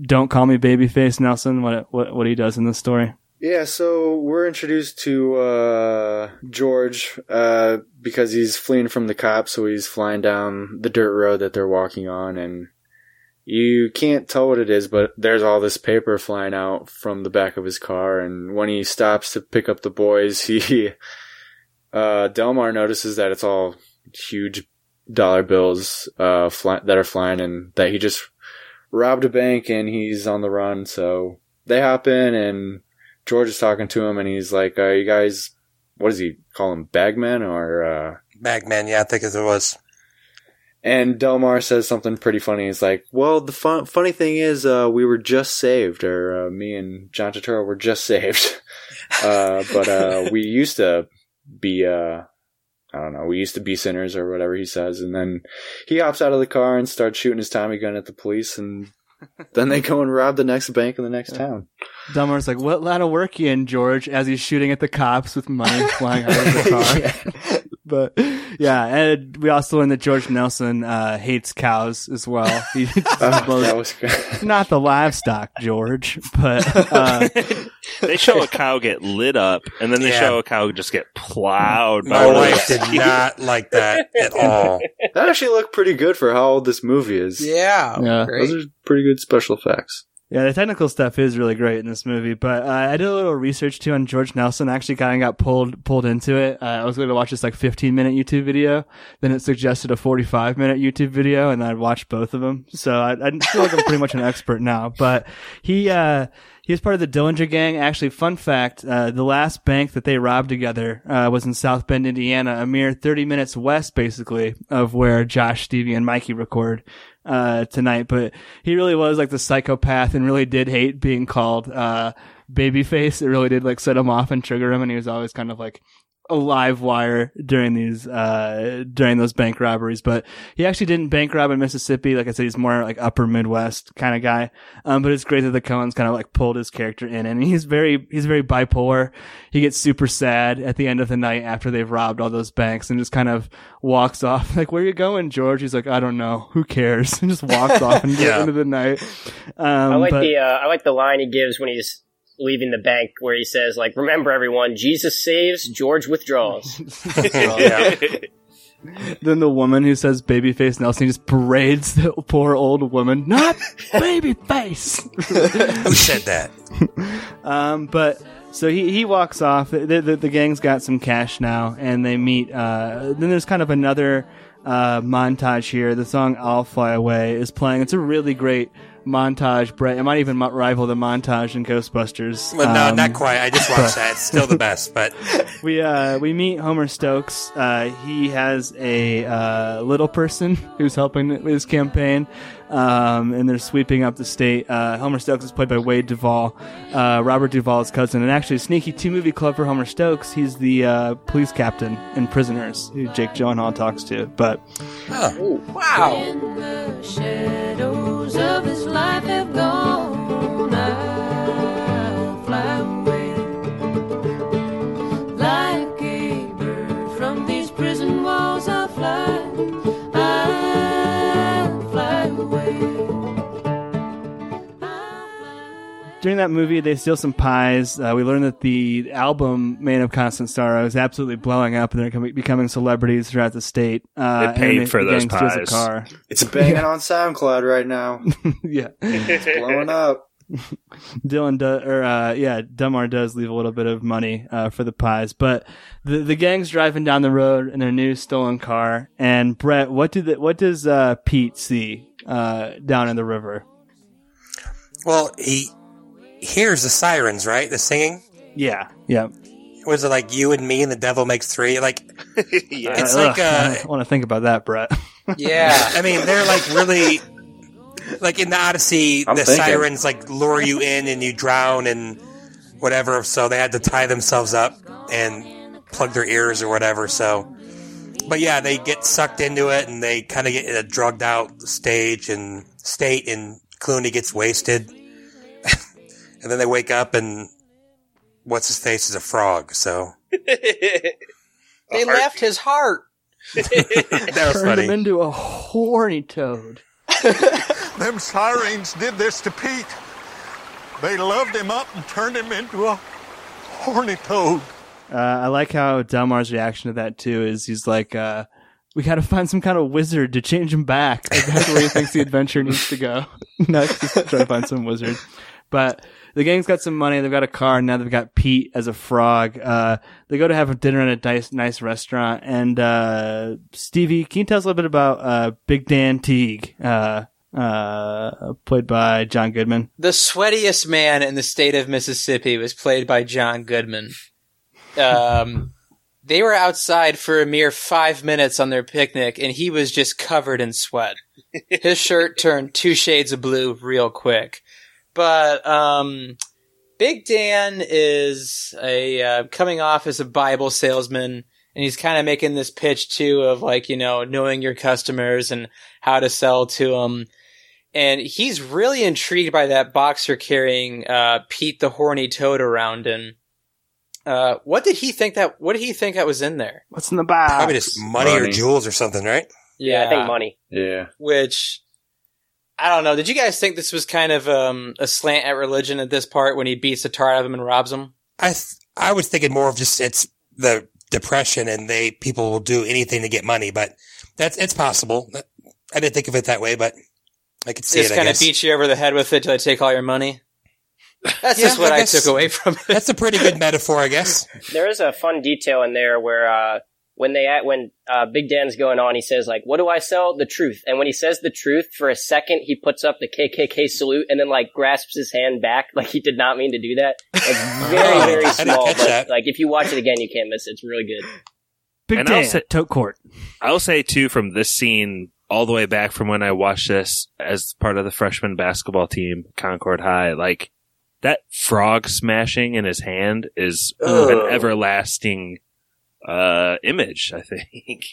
Don't Call Me Babyface Nelson? What what what he does in this story? Yeah, so we're introduced to uh, George uh, because he's fleeing from the cops, so he's flying down the dirt road that they're walking on, and you can't tell what it is, but there's all this paper flying out from the back of his car, and when he stops to pick up the boys, he uh, Delmar notices that it's all huge dollar bills uh, fly- that are flying, and that he just robbed a bank and he's on the run. So they hop in, and George is talking to him, and he's like, uh, "You guys, what does he call him, bagman or?" Uh, Bagman, yeah, I think it was. and Delmar says something pretty funny. He's like, "Well, the fun- funny thing is, uh, we were just saved, or uh, me and John Turturro were just saved, uh, but uh, we used to be, uh, I don't know, we used to be sinners, or whatever he says." And then he hops out of the car and starts shooting his Tommy gun at the police, and then they go and rob the next bank in the next town. Delmar's like, "What line of work you in, George?" As he's shooting at the cops with money flying out of the car. But yeah, and we also learned that George Nelson uh, hates cows as well. He Oh, blows- that was not the livestock, George, but uh, They show a cow get lit up, and then they Yeah. show a cow just get plowed. My by one of wife those- did not like that at all. That actually looked pretty good for how old this movie is. Yeah, Yeah. great. Those are pretty good special effects. Yeah, the technical stuff is really great in this movie. But uh, I did a little research too on George Nelson. I actually kind of got pulled pulled into it. Uh, I was going to watch this like 15 minute YouTube video, then it suggested a 45 minute YouTube video, and I watched both of them. So I, I feel like I'm pretty much an expert now. But he uh, he was part of the Dillinger Gang. Actually, fun fact: uh, the last bank that they robbed together uh, was in South Bend, Indiana, a mere 30 minutes west, basically, of where Josh, Stevie, and Mikey record uh, tonight, but he really was like the psychopath and really did hate being called, uh, babyface. It really did like set him off and trigger him. And he was always kind of like a live wire during these, uh, during those bank robberies. But he actually didn't bank rob in Mississippi. Like I said, he's more like upper Midwest kind of guy. Um, but it's great that the Coens kind of like pulled his character in and he's very, he's very bipolar. He gets super sad at the end of the night after they've robbed all those banks and just kind of walks off. Like, where you going, George? He's like, I don't know. Who cares? And just walks off and Yeah. into the night. Um, I like but- the uh, I like the line he gives when he's leaving the bank, where he says, "Like, remember everyone, Jesus saves, George withdraws." Yeah. then the woman who says babyface Nelson just parades the poor old woman. Not babyface. Who said that? Um, but so he, he walks off. The, the, the gang's got some cash now, and they meet. Uh, then there's kind of another uh, montage here. The song "I'll Fly Away" is playing. It's a really great montage. Brett, it might even rival the montage in Ghostbusters. Well, no, Um, not quite. I just watched that. It's still the best, but we uh we meet Homer Stokes. Uh, he has a uh, little person who's helping with his campaign, um, and they're sweeping up the state. Uh, Homer Stokes is played by Wayne Duvall, uh, Robert Duvall's cousin, and actually a sneaky two movie club for Homer Stokes. He's the uh, police captain in Prisoners, who Jake Gyllenhaal talks to. But Wow. During that movie, they steal some pies. Uh, we learn that the album "Man of Constant Sorrow" is absolutely blowing up, and they're becoming celebrities throughout the state. Uh, They paid and for the those gang steals a pies. car. It's banging on SoundCloud right now. yeah, It's blowing up. Dylan does, or uh, yeah, Delmar does leave a little bit of money uh, for the pies, but the the gang's driving down the road in their new stolen car. And Brett, what do the, what does uh, Pete see uh, down in the river? well, he hears the sirens, right? The singing. Yeah, yeah. Was it like you and me and the devil makes three? Like yeah. it's Uh, like uh, I want to think about that, Brett. Yeah. I mean, they're like really like in the Odyssey. I'm the thinking. sirens like lure you in and you drown and whatever. So they had to tie themselves up and plug their ears or whatever. So, but yeah, they get sucked into it and they kind of get in a drugged out stage and state, and Clooney gets wasted, and then they wake up and what's his face is a frog. So They left his heart. that was Turned funny. him into a horny toad. Them sirens did this to Pete. They loved him up and turned him into a horny toad. Uh, I like how Delmar's reaction to that too is he's like, uh, "We got to find some kind of wizard to change him back." Like, that's where he thinks the adventure needs to go. Next, just try to find some wizard. But the gang's got some money. They've got a car. and Now they've got Pete as a frog. Uh, they go to have a dinner at a nice, nice restaurant. And uh, Stevie, can you tell us a little bit about uh, Big Dan Teague, uh, uh, played by John Goodman? The sweatiest man in the state of Mississippi was played by John Goodman. Um, they were outside for a mere five minutes on their picnic, and he was just covered in sweat. His shirt turned two shades of blue real quick. But um, Big Dan is a uh, coming off as a Bible salesman, and he's kind of making this pitch too of like you know knowing your customers and how to sell to them. And he's really intrigued by that boxer carrying uh, Pete the horny toad around. And uh, what did he think that? What did he think that was in there? What's in the box? Probably just money, or jewels or something, right? Yeah, I think money. Yeah. Which I don't know. Did you guys think this was kind of um, a slant at religion at this part when he beats the tar out of him and robs him? I th- I was thinking more of just it's the depression and they people will do anything to get money, but that's it's possible. I didn't think of it that way, but I could see Just it. I kind of guess. beat you over the head with it till I take all your money. That's Yeah, just what I I, took away from it. That's a pretty good metaphor, I guess. There is a fun detail in there where uh, when they at when uh, Big Dan's going on, he says like, "What do I sell? The truth." And when he says the truth, for a second, he puts up the KKK salute and then like grasps his hand back, like he did not mean to do that. It's very Oh, very small, catch but that. like if you watch it again, you can't miss it. It's really good. Big And I'll Dan, say- Tote Court. I'll say too from this scene all the way back from when I watched this as part of the freshman basketball team, Concord High, like that frog smashing in his hand is Ugh. an everlasting uh image, I think.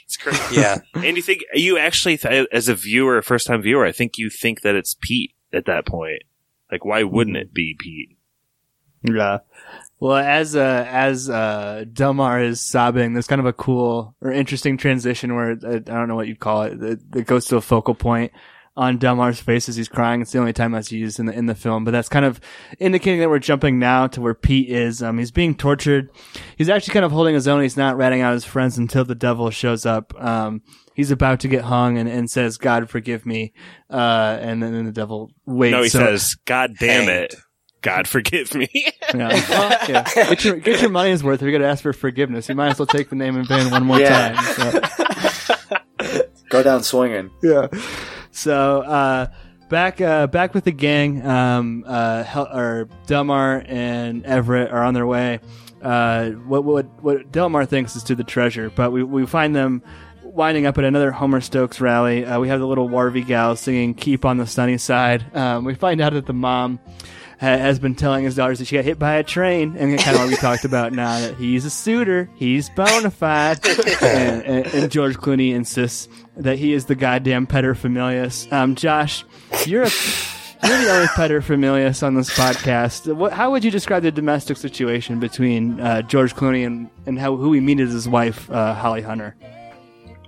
it's crazy. Yeah. and you think you actually th- as a viewer, a first time viewer, I think you think that it's Pete at that point. Like why wouldn't it be Pete? Yeah. Well, as uh, as uh, Delmar is sobbing, there's kind of a cool or interesting transition where uh, I don't know what you'd call it. It, it goes to a focal point on Delmar's face as he's crying. It's the only time that's used in the in the film, but that's kind of indicating that we're jumping now to where Pete is. Um, he's being tortured. He's actually kind of holding his own. He's not ratting out his friends until the devil shows up. Um, he's about to get hung and, and says, "God forgive me," uh, and then the devil waits. no, he So- says, God damn Hanged. it. God forgive me. Yeah. Well, yeah. Get your get your money's worth. If you're gonna ask for forgiveness, you might as well take the name in vain one more Yeah. time. So, Go down swinging. yeah. So uh, back uh, back with the gang. Um, uh, Hel- or Delmar and Everett are on their way. Uh, what what what Delmar thinks is to the treasure, but we we find them. Winding up at another Homer Stokes rally, uh, we have the little Wharvey gal singing "Keep on the Sunny Side." Um, we find out that the mom has been telling his daughters that she got hit by a train, and kind of what we talked about now that he's a suitor, he's bona fide, and, and, and George Clooney insists that he is the goddamn paterfamilias. Um, Josh, you're a you're the only paterfamilias on this podcast. What, how would you describe the domestic situation between uh, George Clooney and and how who he meets his wife, uh, Holly Hunter?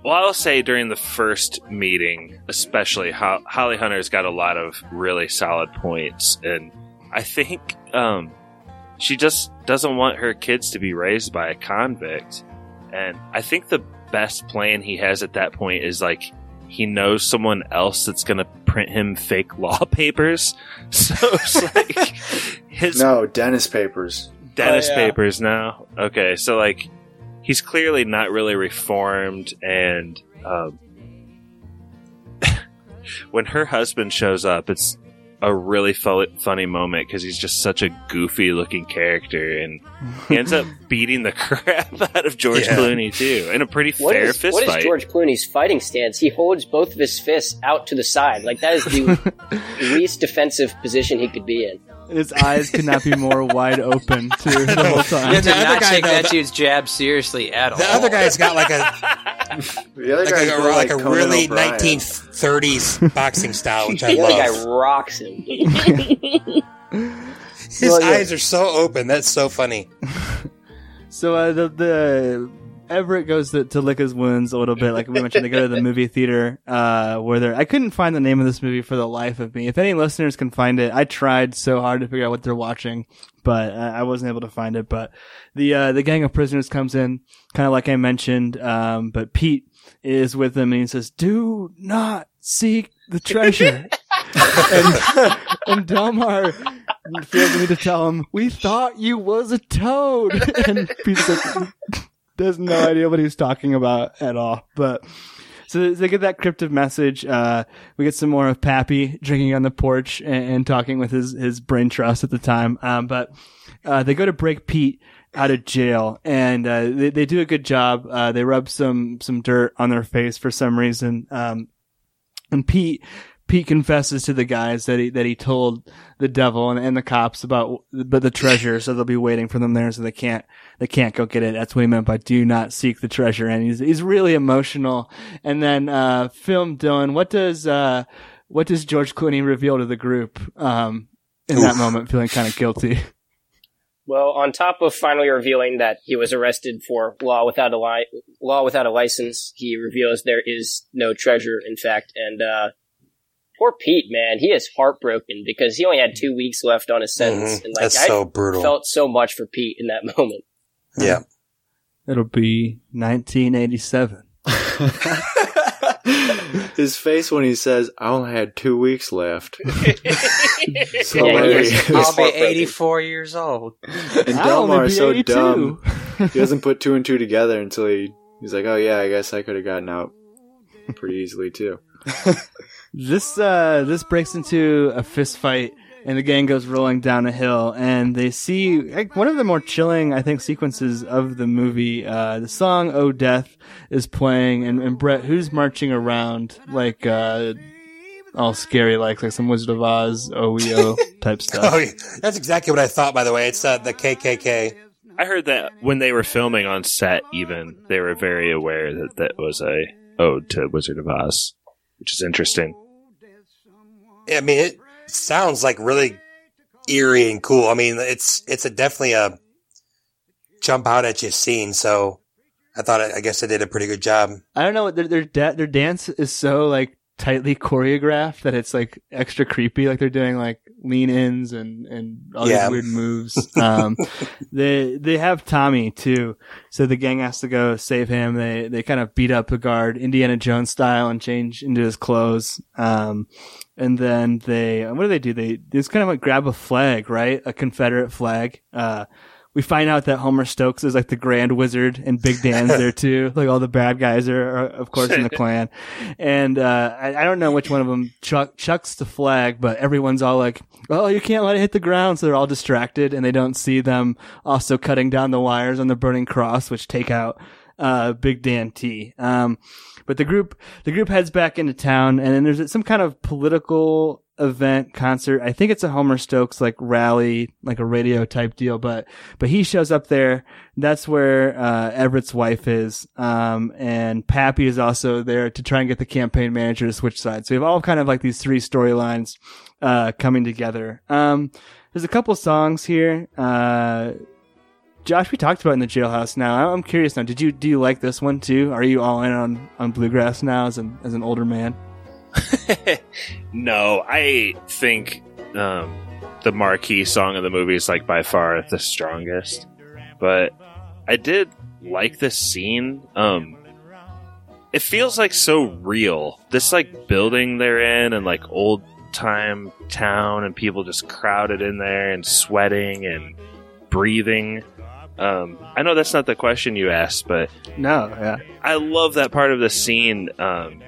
Well, I'll say during the first meeting, especially, Holly Hunter's got a lot of really solid points, and I think um, she just doesn't want her kids to be raised by a convict. And I think the best plan he has at that point is like he knows someone else that's going to print him fake law papers. So it's like his No, Dennis Papers. Dennis Oh, yeah. papers now. Okay, so like he's clearly not really reformed, and um, when her husband shows up, it's a really fu- funny moment because he's just such a goofy looking character, and he ends up beating the crap out of George Yeah. Clooney too in a pretty What fair is, fist what is fight. George Clooney's fighting stance? He holds both of his fists out to the side. Like that is the least defensive position he could be in. His eyes could not be more wide open too the whole time. You did the other not guy, take though, that the- dude's jab seriously at all. The other guy's got like a The other like guy's a, more like a Conan really 1930s boxing style, which I The other guy rocks him. His Well, yeah. eyes are so open. That's so funny. So uh, the the Everett goes to, to lick his wounds a little bit. Like we mentioned, they go to the movie theater, uh, where they're, I couldn't find the name of this movie for the life of me. If any listeners can find it, I tried so hard to figure out what they're watching, but uh, I wasn't able to find it. But the, uh, the gang of prisoners comes in, kind of like I mentioned, um, but Pete is with them and he says, do not seek the treasure. and, and Delmar feels the need to tell him, "We thought you was a toad," and Pete's like, has no idea what he's talking about at all. But so they get that cryptic message. Uh, we get some more of Pappy drinking on the porch and, and talking with his his brain trust at the time. Um, but uh, they go to break Pete out of jail, and uh, they they do a good job. Uh, they rub some some dirt on their face for some reason. Um, and Pete Pete confesses to the guys that he that he told the devil and, and the cops about but the treasure, so they'll be waiting for them there, so they can't they can't go get it. That's what he meant by "do not seek the treasure," and he's he's really emotional. And then uh, film Dylan, what does uh, what does George Clooney reveal to the group um, in that moment, feeling kind of guilty? Well, on top of finally revealing that he was arrested for law without a li- law without a license, he reveals there is no treasure, in fact. And uh, poor Pete, man, he is heartbroken because he only had two weeks left on his sentence, Mhm. and like That's I so brutal. felt so much for Pete in that moment. Yeah. It'll be 1987. His face when he says, "I only had two weeks left." so Yeah, hilarious. he's- I'll be 84 years old. And I'll only Delmar is so 82. dumb. he doesn't put two and two together until he he's like, "Oh yeah, I guess I could have gotten out pretty easily too." This uh this breaks into a fist fight and the gang goes rolling down a hill and they see like one of the more chilling I think sequences of the movie. Uh the song Oh Death is playing and, and Brett who's marching around like uh all scary like like some Wizard of Oz OEO type stuff. Oh, yeah. that's exactly what I thought. By the way, it's uh, the KKK. I heard that when they were filming on set, even they were very aware that that was a ode to Wizard of Oz, which is interesting. I mean, it sounds like really eerie and cool. I mean, it's it's a definitely a jump out at you scene. So I thought I guess they did a pretty good job. I don't know their their da- their dance is so like tightly choreographed that it's like extra creepy. Like they're doing like lean ins and and all Yeah. these weird moves. Um, they they have Tommy too, so the gang has to go save him. They they kind of beat up the guard Indiana Jones style and change into his clothes. Um, and then they what do they do? They they just kind of like grab a flag, right? A Confederate flag. Uh, we find out that Homer Stokes is like the Grand Wizard and Big Dan's there too. Like all the bad guys are, are of course, in the Klan. And, uh, I, I don't know which one of them chuck, chucks the flag, but everyone's all like, oh, you can't let it hit the ground. So they're all distracted and they don't see them also cutting down the wires on the burning cross, which take out, uh, Big Dan T. Um, but the group, the group heads back into town and then there's some kind of political event concert. I think it's a Homer Stokes like rally, like a radio type deal, but, but he shows up there. That's where, uh, Everett's wife is. Um, and Pappy is also there to try and get the campaign manager to switch sides. So we have all kind of like these three storylines, uh, coming together. Um, there's a couple songs here. Uh, Josh, we talked about in the jailhouse. Now I'm curious. Now, did you do you like this one too? Are you all in on, on bluegrass now as an as an older man? No, I think um, the marquee song of the movie is like by far the strongest. But I did like this scene. Um, it feels like so real. This like building they're in and like old time town and people just crowded in there and sweating and breathing. Um, I know that's not the question you asked, but No, yeah. I love that part of the scene. Um,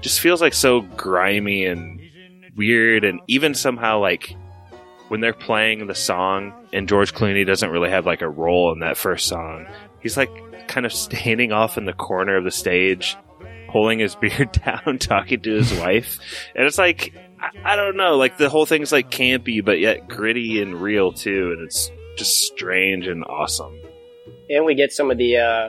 just feels like so grimy and weird, and even somehow like when they're playing the song, and George Clooney doesn't really have like a role in that first song. He's like kind of standing off in the corner of the stage, pulling his beard down, talking to his wife, and it's like I, I don't know, like the whole thing's like campy, but yet gritty and real too, and it's just strange and awesome. And we get some of the uh,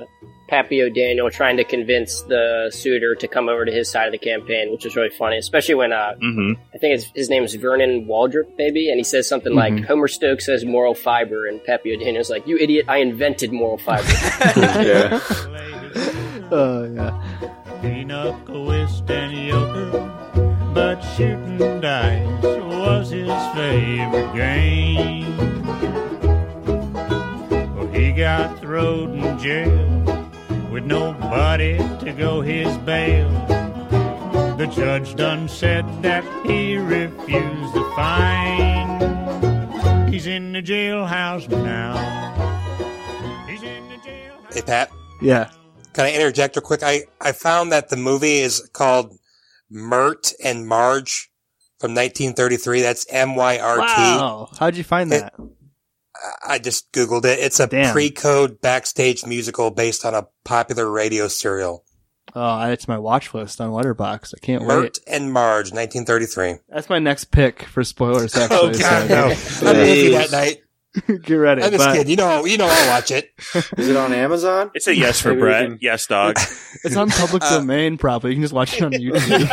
Pappy O'Daniel trying to convince the suitor to come over to his side of the campaign, which is really funny, especially when uh, Mm-hmm. I think his, his name is Vernon Waldrip, maybe, and he says something like, Mhm. Homer Stokes says moral fiber, and Pappy O'Daniel's like, you idiot, I invented moral fiber. yeah. Oh yeah. Pinochle, whist, and euchre, but shooting dice was his favorite game. Well, he got thrown in jail with nobody to go his bail. The judge done said that he refused the fine. He's in the jailhouse now. He's in the jail. Hey, Pat. Yeah. Can I interject real quick? I, I found that the movie is called Myrt and Marge from 1933. That's M Y R T. Wow. How'd you find that? I just Googled it. It's a Damn. pre-code backstage musical based on a popular radio serial. Oh, it's my watch list on Letterboxd. I can't Myrt wait. and Marge, 1933. That's my next pick for spoilers. Actually, Oh, God, no. I'm with you that night. Get ready. I'm just but- kidding. You know, you know, I'll watch it. Is it on Amazon? It's a yes for Brett. can- Yes, dog. It's on public domain, probably. You can just watch it on YouTube.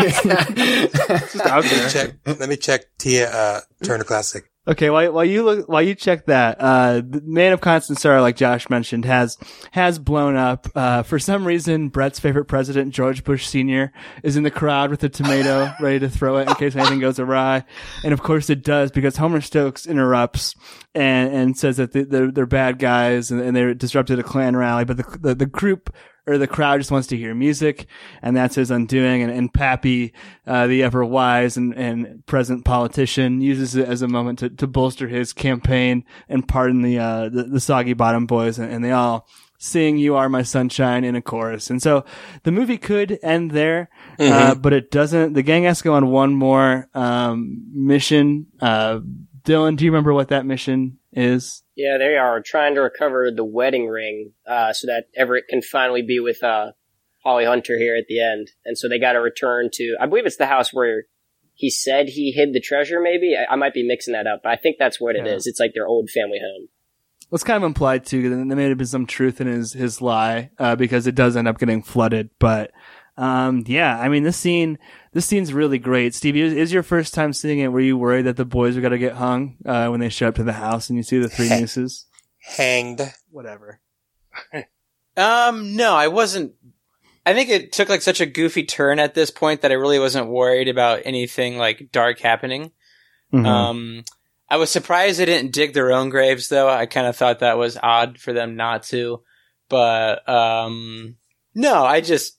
just out Let me there. check. Let me check Tia uh, Turner Classic. Okay, while, while you look, while you check that, uh, the Man of Constant Sorrow, like Josh mentioned, has, has blown up. Uh, for some reason, Brett's favorite president, George Bush Sr., is in the crowd with a tomato, ready to throw it in case anything goes awry. And of course it does because Homer Stokes interrupts and, and says that they- they're, they're bad guys and, and they disrupted a Klan rally, but the, the, the group, or the crowd just wants to hear music, and that's his undoing. And, and Pappy, uh, the ever wise and, and present politician, uses it as a moment to, to bolster his campaign and pardon the, uh, the, the soggy bottom boys, and, and they all sing "You Are My Sunshine" in a chorus. And so the movie could end there, uh, but it doesn't. The gang has to go on one more um, mission. Dylan, do you remember what that mission is? Yeah, they are trying to recover the wedding ring uh, so that Everett can finally be with uh, Holly Hunter here at the end. And so they got to return to, I believe it's the house where he said he hid the treasure, maybe? I, I might be mixing that up, but I think that's what it is. Yeah. It's like their old family home. It's kind of implied too. There may have been some truth in his his lie uh, because it does end up getting flooded. But um, yeah, I mean this scene this scene's really great. Stevie, is, is your first time seeing it? Were you worried that the boys were gonna get hung uh, when they show up to the house and you see the three nooses? Hanged. Whatever. Um, no, I wasn't. I think it took like such a goofy turn at this point that I really wasn't worried about anything like dark happening. Mhm. Um, I was surprised they didn't dig their own graves though. I kind of thought that was odd for them not to. But um, no, I just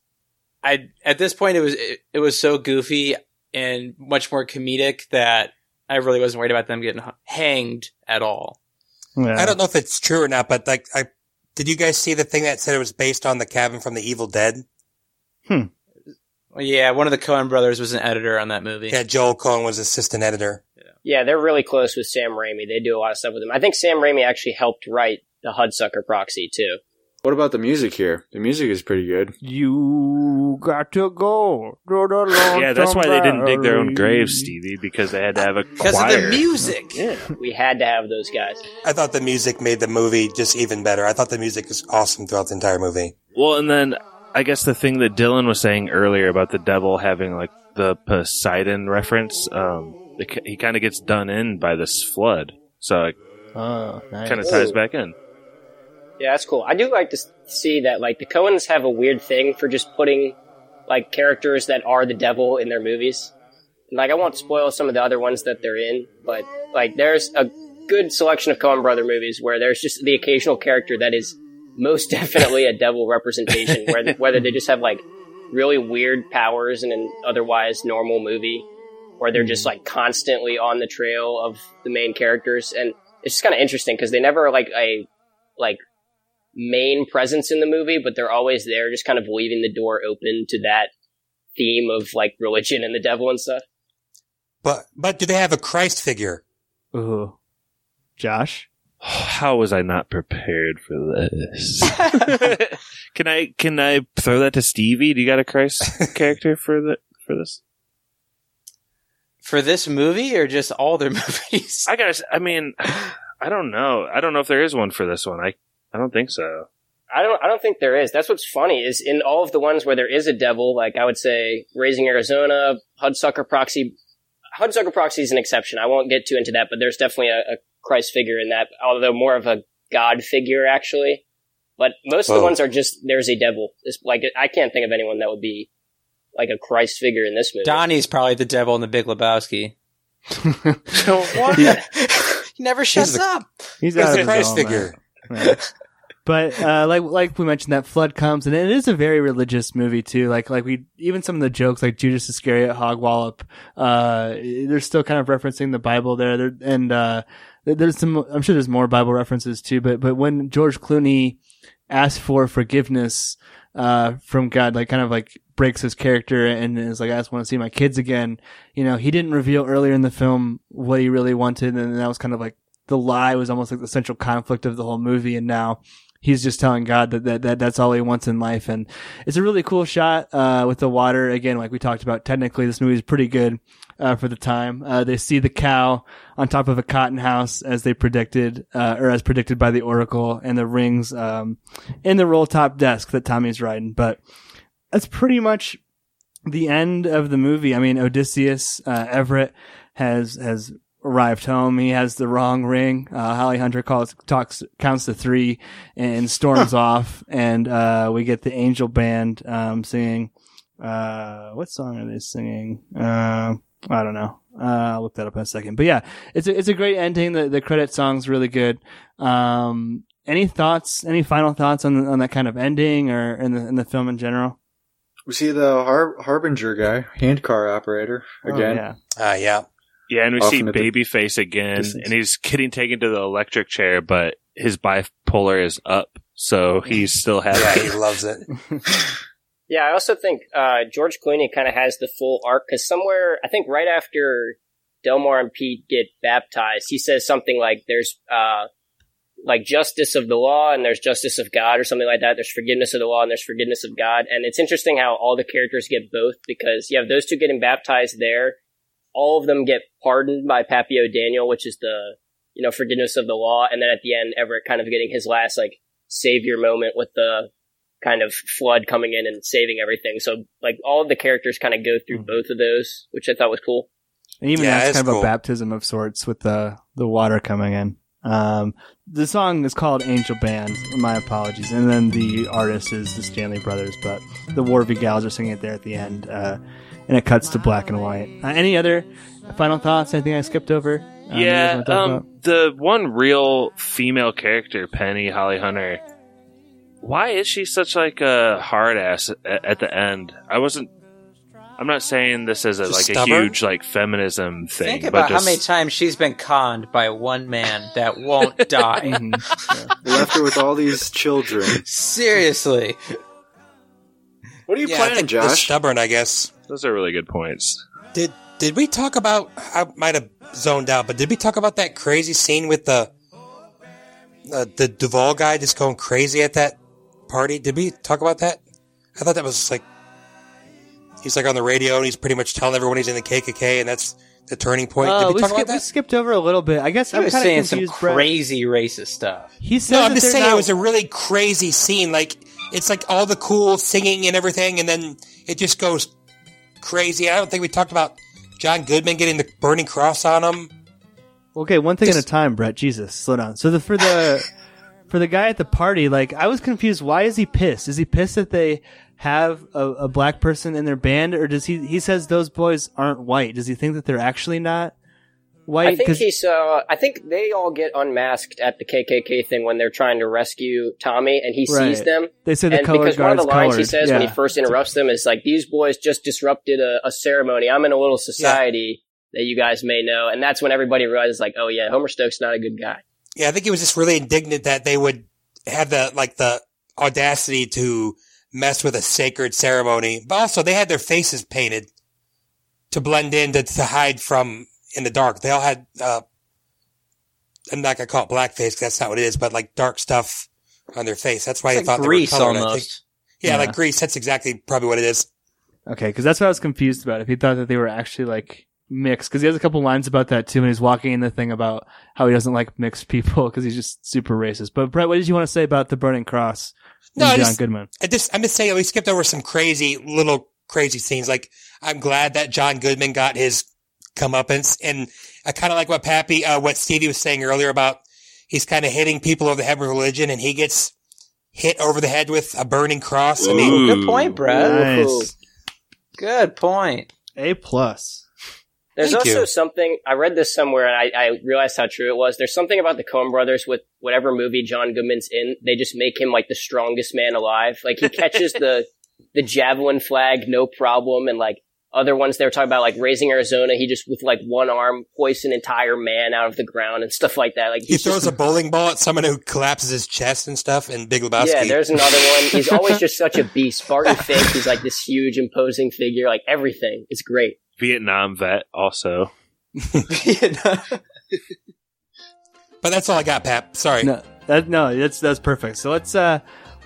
I at this point it was it, it was so goofy and much more comedic that I really wasn't worried about them getting hanged at all. I don't know if it's true or not, but like, I did you guys see the thing that said it was based on the cabin from the Evil Dead? Hmm. Well, yeah, one of the Coen brothers was an editor on that movie. Yeah, Joel Coen was assistant editor. Yeah, they're really close with Sam Raimi. They do a lot of stuff with him. I think Sam Raimi actually helped write the Hudsucker Proxy too. What about the music here? The music is pretty good. You got to go. to the Yeah, that's why they didn't dig their own graves, Stevie, because they had to have a Because choir. of the music. Yeah. We had to have those guys. I thought the music made the movie just even better. I thought the music was awesome throughout the entire movie. Well, and then I guess the thing that Dylan was saying earlier about the devil having like the Poseidon reference, um, it, he kind of gets done in by this flood, so it Oh, nice. kind of ties back in. Yeah, that's cool. I do like to see that like the Coens have a weird thing for just putting like characters that are the devil in their movies. And, like I won't spoil some of the other ones that they're in, but like there's a good selection of Coen brother movies where there's just the occasional character that is most definitely a devil representation, whether whether they just have like really weird powers in an otherwise normal movie, or they're just mm-hmm. like constantly on the trail of the main characters, and it's just kind of interesting because they never like a like main presence in the movie, but they're always there, just kind of leaving the door open to that theme of like religion and the devil and stuff. But but do they have a Christ figure? Ooh. Josh? How was I not prepared for this? can I can I throw that to Stevie? Do you got a Christ character for the for this? For this movie or just all their movies? I gotta. s- I mean, I don't know. I don't know if there is one for this one. I I don't think so. I don't I don't think there is. That's what's funny is in all of the ones where there is a devil, like I would say Raising Arizona, Hudsucker Proxy. Hudsucker Proxy is an exception. I won't get too into that, but there's definitely a, a Christ figure in that, although more of a God figure actually. But most of the Oh. ones are just there's a devil. It's like I can't think of anyone that would be like a Christ figure in this movie. Donnie's probably the devil in the Big Lebowski. what? He never shuts the- up. He's He's out of the his Christ element. figure. But uh, like like we mentioned, that flood comes, and it is a very religious movie too. Like like we even some of the jokes, like Judas Iscariot, Hogwallop, uh, they're still kind of referencing the Bible there. There and uh, there's some. I'm sure there's more Bible references too. But but when George Clooney asks for forgiveness uh, from God, like kind of like breaks his character and is like, I just want to see my kids again. You know, he didn't reveal earlier in the film what he really wanted, and that was kind of like the lie was almost like the central conflict of the whole movie. And now he's just telling God that, that, that that's all he wants in life. And it's a really cool shot, uh, with the water. Again, like we talked about, technically this movie is pretty good, uh, for the time. Uh, they see the cow on top of a cotton house as they predicted, uh, or as predicted by the Oracle and the rings, um, in the roll top desk that Tommy's riding. But that's pretty much the end of the movie. I mean, Odysseus, uh, Everett has, has arrived home. He has the wrong ring. Uh, Holly Hunter calls, talks, counts to three and storms off. And, uh, we get the angel band, um, singing, uh, what song are they singing? Uh, I don't know. Uh, I'll look that up in a second. But yeah, it's a, it's a great ending. The, the credit song's really good. Um, any thoughts, any final thoughts on, on that kind of ending or in the, in the film in general? We see the Har- Harbinger guy, hand car operator again. Oh, yeah. Uh, yeah. Yeah, and we see into the Babyface again, distance. and he's getting taken to the electric chair, but his bipolar is up, so he's still Yeah, happy. he loves it. Yeah, I also think uh, George Clooney kind of has the full arc because somewhere I think right after Delmar and Pete get baptized, he says something like, "There's uh, like justice of the law and there's justice of God or something like that. There's forgiveness of the law and there's forgiveness of God." And it's interesting how all the characters get both because you have those two getting baptized there. All of them get pardoned by Pappy O'Daniel, which is the you know forgiveness of the law, and then at the end, Everett kind of getting his last like savior moment with the kind of flood coming in and saving everything. So like all of the characters kind of go through both of those, which I thought was cool. And even Yeah, that's it's kind of a baptism of sorts with the the water coming in. Um, the song is called Angel Band. My apologies. And then the artist is the Stanley Brothers, but the Wharvey Gals are singing it there at the end. Uh, and it cuts to black and white. Uh, any other final thoughts? Anything I skipped over? Um, yeah, wanna talk about? um, the one real female character, Penny Holly Hunter. Why is she such like a hard ass at, at the end? I wasn't. I'm not saying this as a, like stubborn? a huge like feminism thing. Think but about just, how many times she's been conned by one man that won't die. Mhm. They left her with all these children. Seriously. What are you Yeah, I playing, think Josh? stubborn, I guess. Those are really good points. Did did we talk about? I might have zoned out, but did we talk about that crazy scene with the uh, the Duvall guy just going crazy at that party? Did we talk about that? I thought that was like he's like on the radio and he's pretty much telling everyone he's in the KKK, and that's the turning point. Uh, did we, we, talk skip- about we skipped over a little bit. I guess He I'm was saying of some. Brett. crazy racist stuff. He said No, I'm just they're saying not- it was a really crazy scene. Like it's like all the cool singing and everything, and then it just goes crazy. I don't think we talked about John Goodman getting the burning cross on him. Okay, one thing at a time, Brett. Jesus, slow down. So the for the for the guy at the party, like I was confused. Why is he pissed? Is he pissed that they have a, a black person in their band, or does he? He says those boys aren't white. Does he think that they're actually not white? I think 'Cause- he's. Uh, I think they all get unmasked at the KKK thing when they're trying to rescue Tommy, and he sees them. They say the and color because one of the guard's lines he colored. says when he first interrupts them is like, "These boys just disrupted a, a ceremony. I'm in a little society that you guys may know," and that's when everybody realizes, like, "Oh yeah, Homer Stokes not a good guy." Yeah, I think he was just really indignant that they would have the like the audacity to mess with a sacred ceremony, but also they had their faces painted to blend in to, to hide from in the dark. They all had. uh I'm not gonna call it blackface 'cause that's not what it is, but like dark stuff on their face. That's why It's he like thought Grease they were colored. I think. almost. Yeah, Yeah. like grease. That's exactly probably what it is. Okay, because that's what I was confused about. If he thought that they were actually like mixed, because he has a couple lines about that too, and he's walking in the thing about how he doesn't like mixed people because he's just super racist. But Brett, what did you want to say about the burning cross? No, and I John just- Goodman. I just, I'm just saying we skipped over some crazy little crazy scenes. Like I'm glad that John Goodman got his comeuppance, and I kind of like what Pappy, uh, what Stevie was saying earlier about he's kind of hitting people over the head with religion, and he gets hit over the head with a burning cross. I mean, good point, Brett. Nice. Good point. A plus. There's Thank also you. something I read this somewhere, and I, I realized how true it was. There's something about the Coen Brothers with whatever movie John Goodman's in. They just make him like the strongest man alive. Like he catches the the javelin flag, no problem, and like other ones they were talking about, like raising Arizona. He just with like one arm hoists an entire man out of the ground and stuff like that. Like he throws just, a bowling ball at someone who collapses his chest and stuff And Big Lebowski. yeah. There's another one. He's always just such a beast. Barton Fink. He's like this huge, imposing figure. Like everything is great. Vietnam vet also. Vietnam. but that's all I got, Pap. Sorry. No, that no, that's that's perfect. So let's uh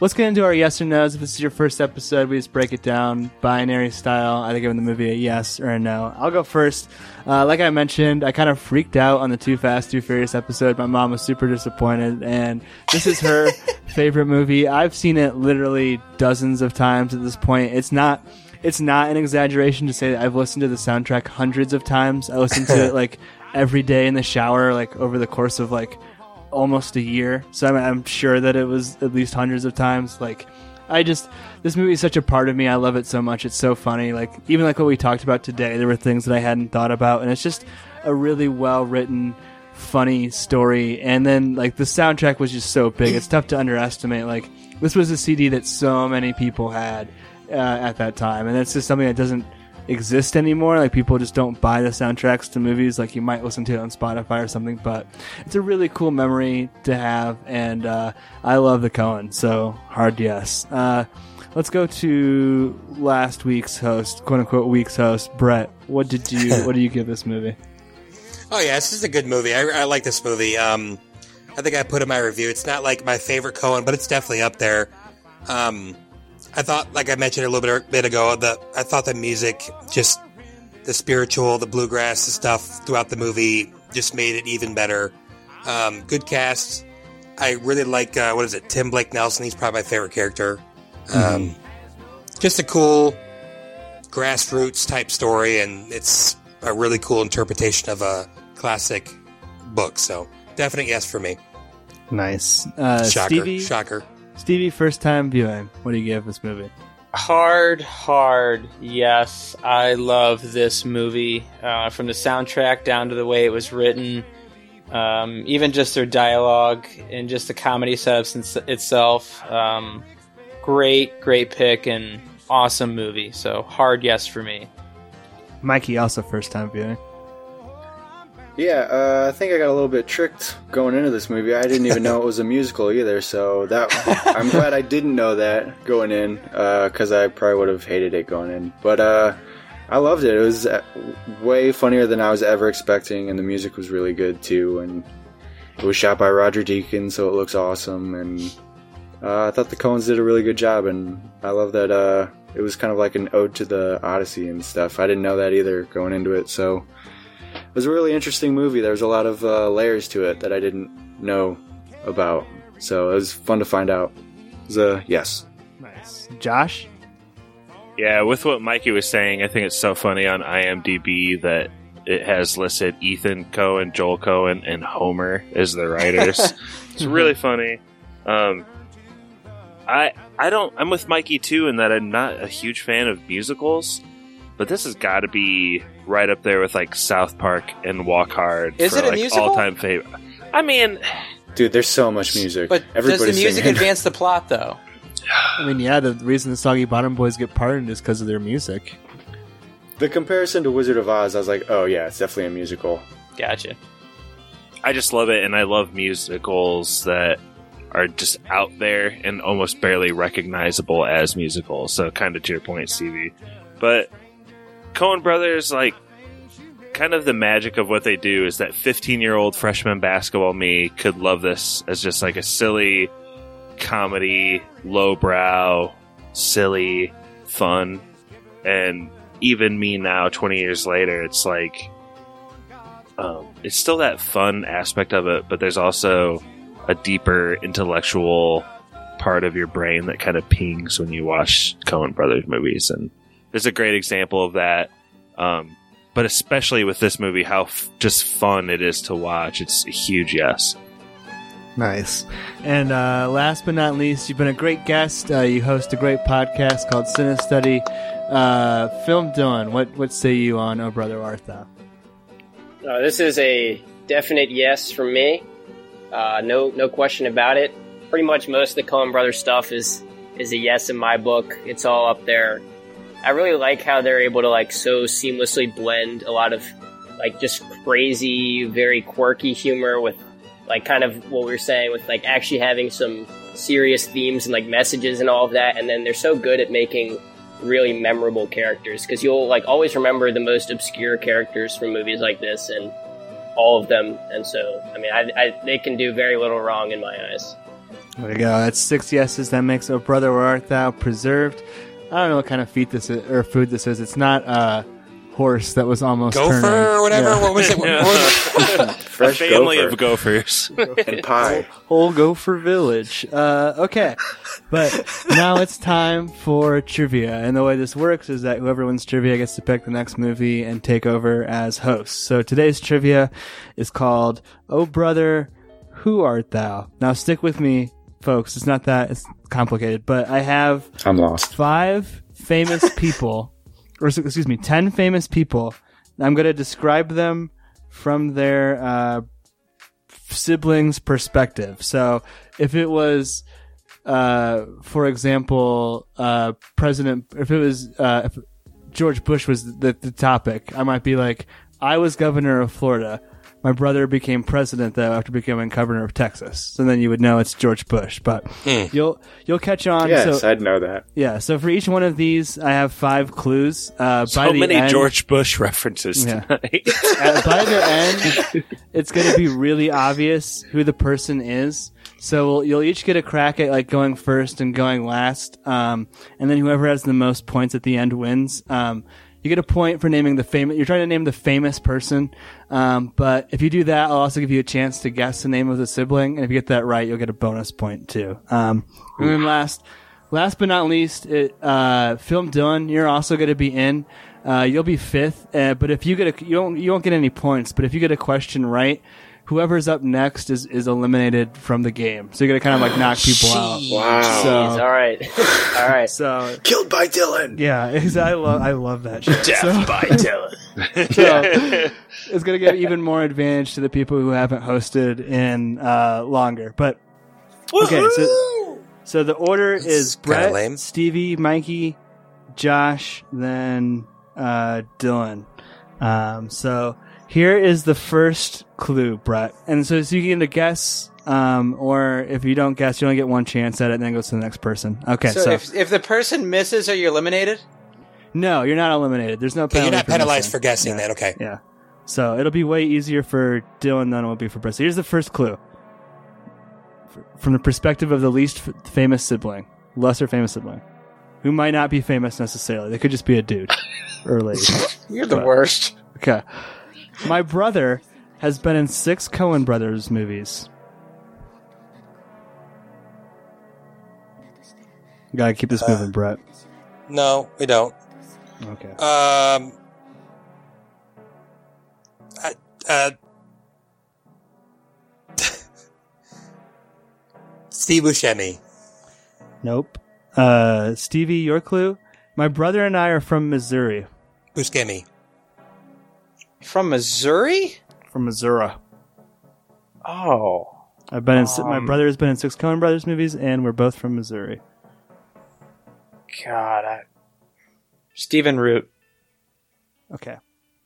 let's get into our yes or no's. If this is your first episode, we just break it down binary style, either giving the movie a yes or a no. I'll go first. Uh, like I mentioned, I kind of freaked out on the Too Fast, Too Furious episode. My mom was super disappointed, and this is her favorite movie. I've seen it literally dozens of times at this point. It's not. It's not an exaggeration to say that I've listened to the soundtrack hundreds of times. I listen to it like every day in the shower, like over the course of like almost a year. So I'm, I'm sure that it was at least hundreds of times. Like, I just this movie is such a part of me. I love it so much. It's so funny. Like even like what we talked about today, there were things that I hadn't thought about, and it's just a really well written, funny story. And then like the soundtrack was just so big. It's tough to underestimate. Like this was a CD that so many people had uh, at that time, and it's just something that doesn't exist anymore. Like people just don't buy the soundtracks to movies. Like you might listen to it on Spotify or something, but it's a really cool memory to have, and uh, I love the Coen. So hard yes. Uh, let's go to last week's host, quote unquote week's host, Brett. What did you What do you give this movie? Oh yeah, this is a good movie. I, I like this movie. Um, I think I put in my review. It's not like my favorite Coen, but it's definitely up there. Um, I thought, like I mentioned a little bit, bit ago, the I thought the music, just the spiritual, the bluegrass, the stuff throughout the movie, just made it even better. Um, good cast. I really like uh, what is it, Tim Blake Nelson. He's probably my favorite character. Um, just a cool grassroots type story, and it's a really cool interpretation of a classic book. So definite yes for me. Nice, uh, Shocker, Stevie. shocker. Stevie, first time viewing. What do you give this movie? Hard, hard, yes. I love this movie. Uh, from the soundtrack down to the way it was written, um, even just their dialogue and just the comedy setups in- itself. Um, great, great pick and awesome movie. So hard yes for me. Mikey, also first time viewing. Yeah, uh, I think I got a little bit tricked going into this movie. I didn't even know it was a musical either, so that I'm glad I didn't know that going in, because I probably would have hated it going in. But uh, I loved it. It was uh, way funnier than I was ever expecting, and the music was really good too. And it was shot by Roger Deakins, so it looks awesome. And uh, I thought the Coens did a really good job, and I love that uh, it was kind of like an ode to the Odyssey and stuff. I didn't know that either going into it, so was a really interesting movie. There was a lot of uh, layers to it that I didn't know about, so it was fun to find out. It was a yes. Nice, Josh. Yeah, with what Mikey was saying, I think it's so funny on IMDb that it has listed Ethan Coen, Joel Coen, and Homer as the writers. it's really funny. Um, I I don't. I'm with Mikey too in that I'm not a huge fan of musicals, but this has got to be right up there with like South Park and Walk Hard. Is for, it a like, musical? All-time favorite. I mean, Dude, there's so much music. But Everybody's does the music singing. advance the plot though? I mean, yeah, the reason the Soggy Bottom Boys get pardoned is because of their music. The comparison to Wizard of Oz, I was like, oh yeah, it's definitely a musical. Gotcha. I just love it, and I love musicals that are just out there and almost barely recognizable as musicals. So, kind of to your point, Stevie. But Coen Brothers, like, kind of the magic of what they do is that 15 year old freshman basketball me could love this as just like a silly comedy, lowbrow, silly, fun. And even me now, 20 years later, it's like, um, it's still that fun aspect of it, but there's also a deeper intellectual part of your brain that kind of pings when you watch Coen Brothers movies, and there's a great example of that. Um, but especially with this movie, how f- just fun it is to watch. It's a huge yes. Nice. And uh, last but not least, you've been a great guest. Uh, you host a great podcast called Cine Study. Uh, Film Dylan, what what say you on Oh Brother Art Thou? Uh, this is a definite yes from me. Uh, no, no question about it. Pretty much most of the Coen Brothers stuff is is a yes in my book. It's all up there. I really like how they're able to like so seamlessly blend a lot of like just crazy, very quirky humor with like kind of what we were saying with like actually having some serious themes and like messages and all of that. And then they're so good at making really memorable characters because you'll like always remember the most obscure characters from movies like this and all of them. And so, I mean, I, I, they can do very little wrong in my eyes. There we go. That's six yeses. That makes Oh Brother Where Art Thou preserved. I don't know what kind of feet this is, or food this is. It's not a horse that was almost Gopher turning. or whatever. Yeah. What was it? What, what? Fresh a family gopher. of gophers. and pie. Whole Gopher Village. Uh, okay, but now it's time for trivia, and the way this works is that whoever wins trivia gets to pick the next movie and take over as host. So today's trivia is called "Oh Brother, Who Art Thou?" Now stick with me, folks. It's not that it's complicated, but I have I'm lost. five famous people, or excuse me, ten famous people. I'm going to describe them from their uh, siblings' perspective. So, if it was, uh, for example, uh, President, if it was uh, if George Bush was the, the topic, I might be like, I was governor of Florida. My brother became president though after becoming governor of Texas. So then you would know it's George Bush. But you'll you'll catch on. Yes, so, I'd know that. yeah, so for each one of these, I have five clues. Uh, by So the many end, George Bush references Yeah. tonight. uh, by the end, it's going to be really obvious who the person is. So we'll, you'll each get a crack at like going first and going last, um, and then whoever has the most points at the end wins. Um, you get a point for naming the famous. You're trying to name the famous person, um, but if you do that, I'll also give you a chance to guess the name of the sibling, and if you get that right, you'll get a bonus point too. Um, and then last, last but not least, it, uh, Film Dylan, you're also going to be in. Uh, you'll be fifth, uh, but if you get a, you don't, you won't get any points. But if you get a question right, whoever's up next is, is eliminated from the game. So you're gonna kind of like knock people out. Wow. So, Jeez, all right, all right. so Killed by Dylan. yeah, I love, I love that shit. Death So- by Dylan. so it's going to give even more advantage to the people who haven't hosted in uh, longer. But okay, so so the order is Brett, lame. Stevie, Mikey, Josh, then uh, Dylan. Um, so here is the first clue, Brett, and so, so you get a guess. Um, or if you don't guess, you only get one chance at it, and then it goes to the next person. Okay, so, so, if if the person misses, are you eliminated? no, you're not eliminated. There's no Okay, penalty. you're not for penalized missing. for guessing Yeah. then. Okay. Yeah. So it'll be way easier for Dylan than it will be for Brett. So here's the first clue. F- From the perspective of the least f- famous sibling, lesser famous sibling, who might not be famous necessarily. They could just be a dude or a lady. You're the But- worst. Okay. My brother has been in six Coen Brothers movies. Gotta keep this moving, Brett. No, we don't. Okay. Um. I, uh. Steve Buscemi. Nope. Uh, Stevie, your clue? My brother and I are from Missouri. Buscemi. From Missouri? From Missouri. Oh, I've been in. si- my Um, brother has been in six Coen Brothers movies, and we're both from Missouri. God. I... Stephen Root. Okay.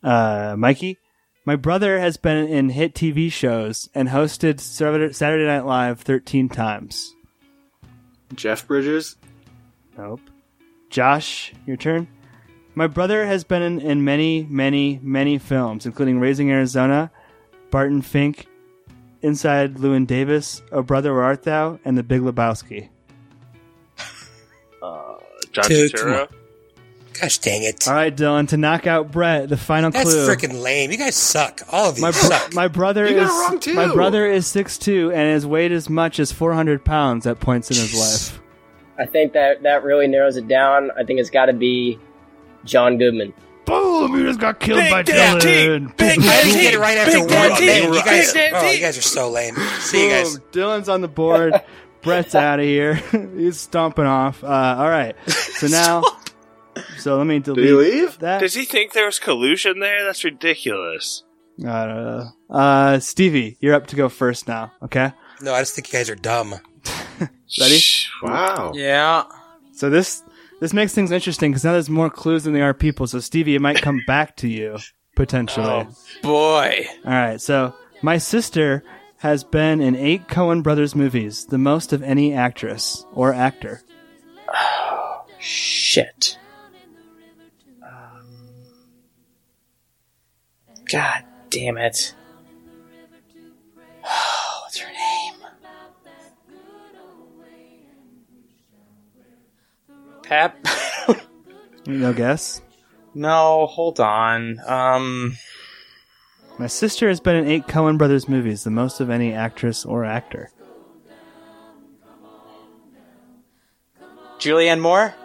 Uh, Mikey, my brother has been in hit TV shows and hosted Saturday Saturday Night Live thirteen times. Jeff Bridges. Nope. Josh, your turn. My brother has been in, in many, many, many films, including Raising Arizona, Barton Fink, Inside Llewyn Davis, Oh Brother Where Art Thou, and The Big Lebowski. Uh, John Two, Turturro. Gosh dang it. All right, Dylan, to knock out Brett, the final That's clue. That's freaking lame. You guys suck. All of you my, bro- suck. my brother You got wrong, is too. my brother is six two and has weighed as much as four hundred pounds at points in his life. I think that that really narrows it down. I think it's got to be John Goodman. Boom! We just got killed Big by Daddy, Dylan. Big I just get it right after Big one. Daddy, Man, you guys, Daddy. oh, you guys are so lame. See you guys. Boom. Dylan's on the board. Brett's out of here. He's stomping off. Uh, all right. So now, so let me delete he leave? that. Does he think there was collusion there? That's ridiculous. I don't know. Uh, Stevie, you're up to go first now. Okay. No, I just think you guys are dumb. Ready? Wow. Yeah. So this this makes things interesting because now there's more clues than there are people. So Stevie, it might come back to you potentially. Oh boy. All right. So my sister has been in eight Coen Brothers movies, the most of any actress or actor. Oh, Shit. Um, God damn it. Pap? No guess. no, hold on. Um, My sister has been in eight Coen Brothers movies, the most of any actress or actor. Julianne Moore?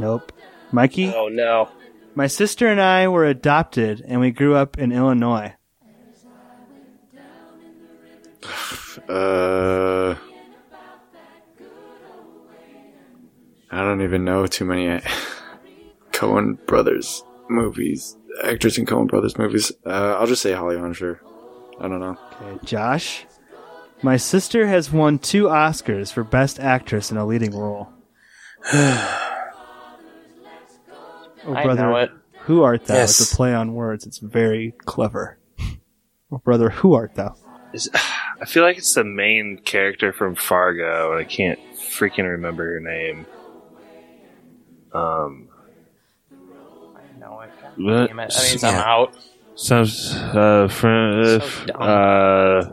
Nope. Mikey? Oh no. My sister and I were adopted and we grew up in Illinois. Uh, I don't even know too many uh, Coen Brothers movies, actors in Coen Brothers movies. Uh, I'll just say Holly Hunter. I don't know. Okay, Josh. My sister has won two Oscars for Best Actress in a Leading Role. oh, I brother, know it. who art thou? Yes. It's a play on words. It's very clever. oh, brother, who art thou? Is, I feel like it's the main character from Fargo, and I can't freaking remember her name. Um, I know it. God What? Damn it. That means I'm out. sounds uh, from So dumb. uh,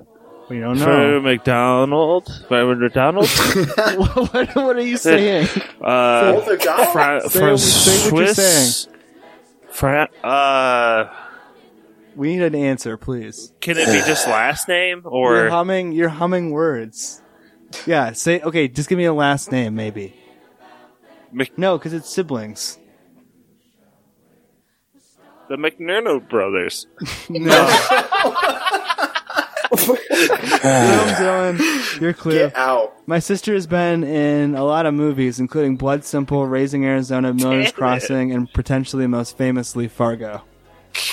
We don't Fred know. McDonald, Fred McDonald. what, what are you saying? Uh, Both are gone? Fra- Say from what- say what you're Swiss. Fra- uh, We need an answer, please. can it be just last name You're or humming. You're humming words. Yeah. Say okay. Just give me a last name, maybe. Mc- No, because it's siblings. the McNerno brothers? No. Dylan, Dylan, you're clear. Get out. My sister has been in a lot of movies, including Blood Simple, Raising Arizona, Miller's it. Crossing, and potentially most famously Fargo.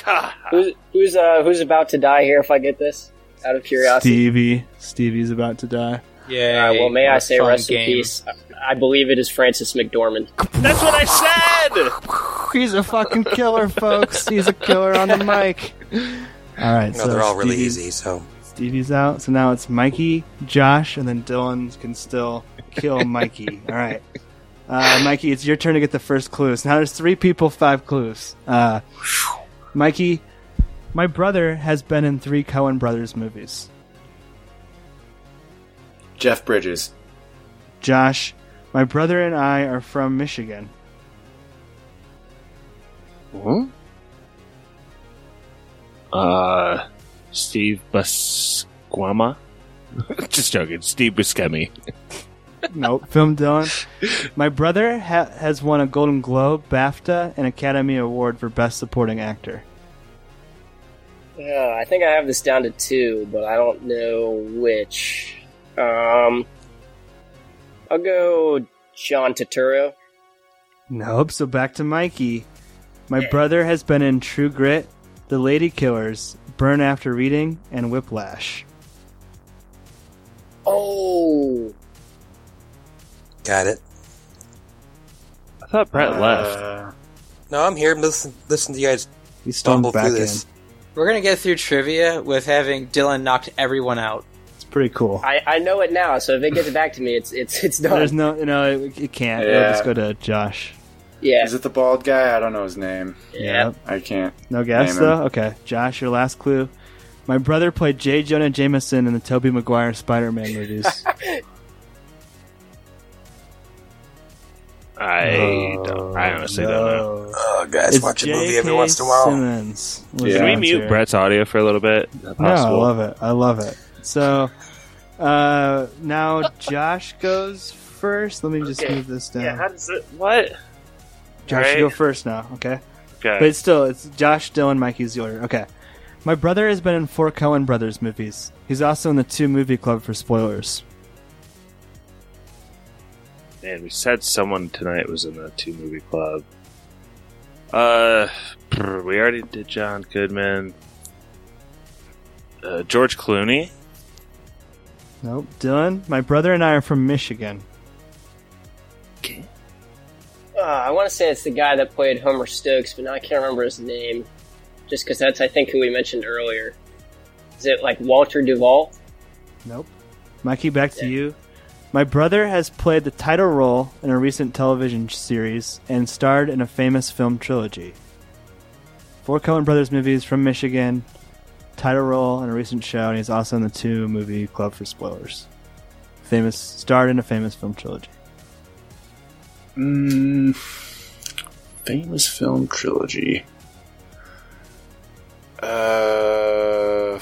God. Who's who's uh who's about to die here? If I get this, out of curiosity. Stevie. Stevie's about to die. Yeah. Uh, well, may I say rest in peace? I believe it is Frances McDormand. That's what I said. He's a fucking killer, folks. He's a killer on the mic. All right, No, so they're all really Stevie's- easy. So Stevie's out, so now it's Mikey, Josh, and then Dylan can still kill Mikey. All right, uh, Mikey, it's your turn to get the first clues. Now there's three people, five clues. Uh, Mikey, my brother has been in three Coen Brothers movies. Jeff Bridges. Josh, my brother and I are from Michigan. Uh, Steve Buscema. Just joking. Steve Buscemi. Nope, film Dylan. My brother ha- has won a Golden Globe, BAFTA, and Academy Award for Best Supporting Actor. Uh, I think I have this down to two, but I don't know which. Um, I'll go John Turturro. Nope, so back to Mikey. My brother has been in True Grit, The Lady Killers, Burn After Reading, and Whiplash. Oh, got it. I thought Brett Uh, left. No, I'm here. Listen, listen to you guys He stormed stumble back through in. We're gonna get through trivia with having Dylan knocked everyone out. It's pretty cool. I, I know it now. So if it gets back to me, it's it's it's done. There's no, no, it, it can't. It'll just go to Josh. yeah, Is it the bald guy? I don't know his name. yeah. I can't. No guess Name him. though. Okay, Josh, your last clue. My brother played J. Jonah Jameson in the Tobey Maguire Spider-Man movies. I oh, don't. I honestly don't know. Oh, guys, It's watch a movie J.K. every once in a while. Simmons Yeah. Can we answer. mute Brett's audio for a little bit? No, I love it. I love it. So, uh, now Josh goes first. Let me just Okay. move this down. Yeah, how does it? What? Josh, you go first now. Okay. Okay. But it's still it's Josh, Dylan, Mikey's the order. Okay. My brother has been in four Coen Brothers movies. He's also in the two movie club for spoilers. Man, we said someone tonight was in the two movie club. Uh, we already did John Goodman. Uh, George Clooney. Nope. Dylan, my brother and I are from Michigan. Uh, I want to say it's the guy that played Homer Stokes, but now I can't remember his name. Just because that's, I think, who we mentioned earlier. Is it like Walter Duvall? Nope. Mikey, back to you. My brother has played the title role in a recent television series and starred in a famous film trilogy. Four Coen Brothers movies from Michigan, title role in a recent show, and he's also in the two movie club for spoilers. Famous starred in a famous film trilogy. Mm, famous film trilogy. Uh,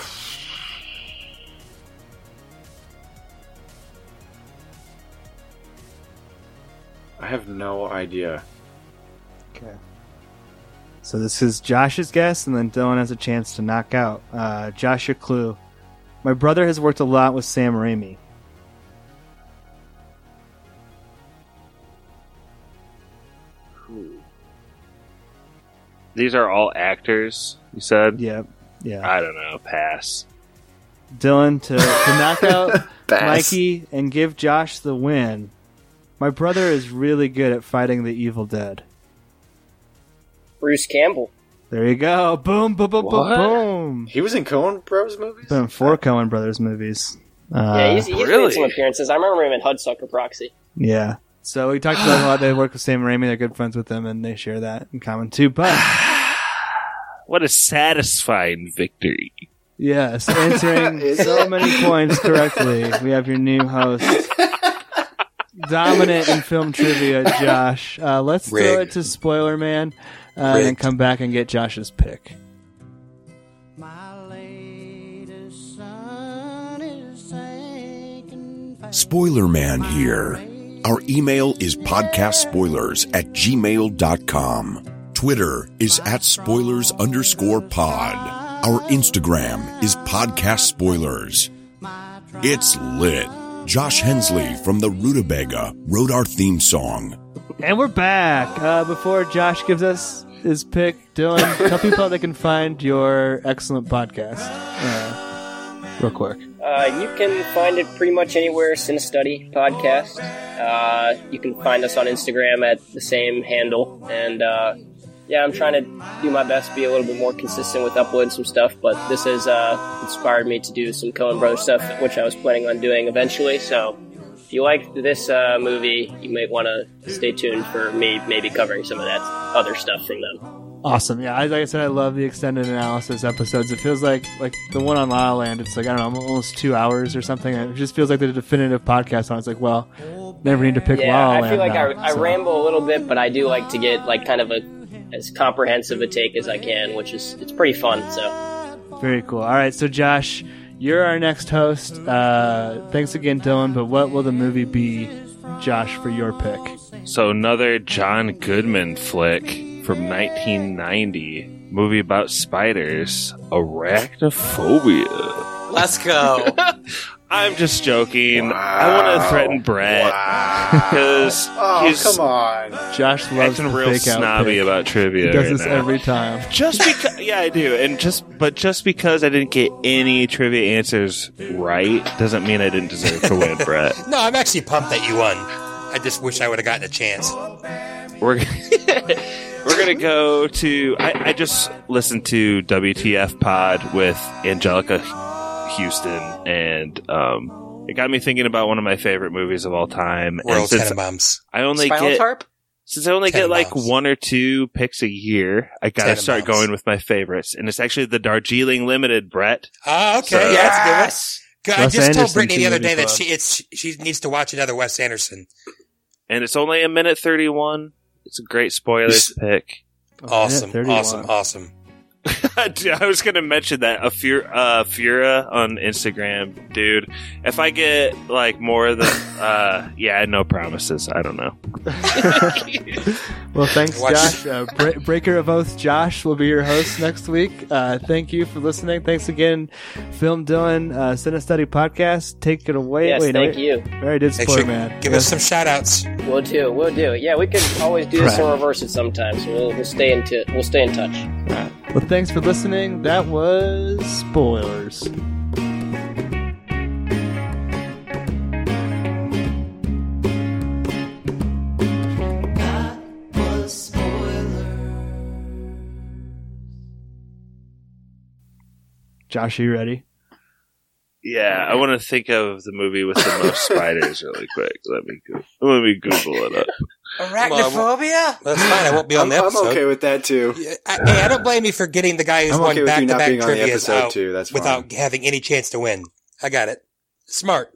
I have no idea. Okay. So this is Josh's guess, and then Dylan has a chance to knock out. Uh, Josh, your clue. My brother has worked a lot with Sam Raimi. These are all actors. You said. Yep. Yeah. I don't know. Pass. Dylan to, to knock out Mikey and give Josh the win. My brother is really good at fighting the evil dead. Bruce Campbell. There you go. Boom, boom, boom, boom, What? boom. He was in Coen Bros movies. Been four Coen Brothers movies. Uh, yeah, he's, he's made some appearances. I remember him in Hudsucker Proxy. yeah. So we talked about a lot. They work with Sam Raimi. They're good friends with them, and they share that in common too. But What a satisfying victory. yes, answering so many points correctly, we have your new host, dominant in film trivia, Josh. Uh, let's throw it to Spoiler Man, uh, and then come back and get Josh's pick. Spoiler Man here. Our email is podcastspoilers at gmail.com. Twitter is at spoilers underscore pod. Our Instagram is podcast spoilers. It's lit. Josh Hensley from the Rutabaga wrote our theme song. And we're back. Uh, before Josh gives us his pick, Dylan, tell people how they can find your excellent podcast. Uh, real quick. Uh, you can find it pretty much anywhere. Cinestudy podcast. Uh, you can find us on Instagram at the same handle. And uh, yeah, I'm trying to do my best to be a little bit more consistent with uploading some stuff. But this has uh, inspired me to do some Coen Brothers stuff, which I was planning on doing eventually. So if you liked this uh, movie, you might want to stay tuned for me maybe covering some of that other stuff from them. Awesome. Yeah, I, like I said, I love the extended analysis episodes. It feels like like the one on La La Land. It's like I don't know, almost two hours or something. It just feels like the definitive podcast on. It's like, well, never need to pick yeah, La La Land. I feel like now, I, I ramble a little bit, but I do like to get like kind of a as comprehensive a take as I can, which is it's pretty fun. So Very cool. All right, so Josh, you're our next host. Uh, thanks again, Dylan. But what will the movie be, Josh, for your pick? So another John Goodman flick from 1990, movie about spiders, Arachnophobia. Let's go. I'm just joking. I want to threaten Brett because Oh, he's come on. Josh loves acting real fake snobby pick. about trivia. He does right this now. every time. Just because, yeah, I do, and just but just because I didn't get any trivia answers right doesn't mean I didn't deserve to win, Brett. No, I'm actually pumped that you won. I just wish I would have gotten a chance. We're we're gonna go to. I, I just listened to WTF Pod with Anjelica Huston, and um, it got me thinking about one of my favorite movies of all time. World and since Tenenbaums. I only Spinal get Tarp? since I only get like one or two picks a year, I gotta start going with my favorites, and it's actually the Darjeeling Limited, Brett. Ah, okay. So- Yeah, that's good. Yes. Good. I Wes just told Brittany the other day that she it's she needs to watch another Wes Anderson. and it's only a minute thirty one. It's a great spoilers pick. Awesome, awesome, awesome. Dude, I was gonna mention that a Fur- uh, Fura on Instagram, dude. If I get like more than, uh, yeah, no promises. I don't know. Well, thanks, Watch- Josh. Uh, Bre- Breaker of Oaths, Josh will be your host next week. Uh, thank you for listening. Thanks again, Film Dylan, uh, Cine Study Podcast. Take it away. Yes, Wait, thank wait. you. Very did Make spoil, sure man. give us some shout outs. We'll do. We'll do. Yeah, we could always do this Right. and reverse it sometimes. We'll, we'll stay into. We'll stay in touch. Well, thanks for listening. That was spoilers. Josh, are you ready? Yeah, I want to think of the movie with the most spiders really quick. Let me go- let me Google it up. Arachnophobia? That's fine. I won't be on I'm, the I'm okay with that too. I, hey, I don't blame you for getting the guy who's I'm won okay back to back being trivia out too. That's fine. without having any chance to win. I got it. Smart.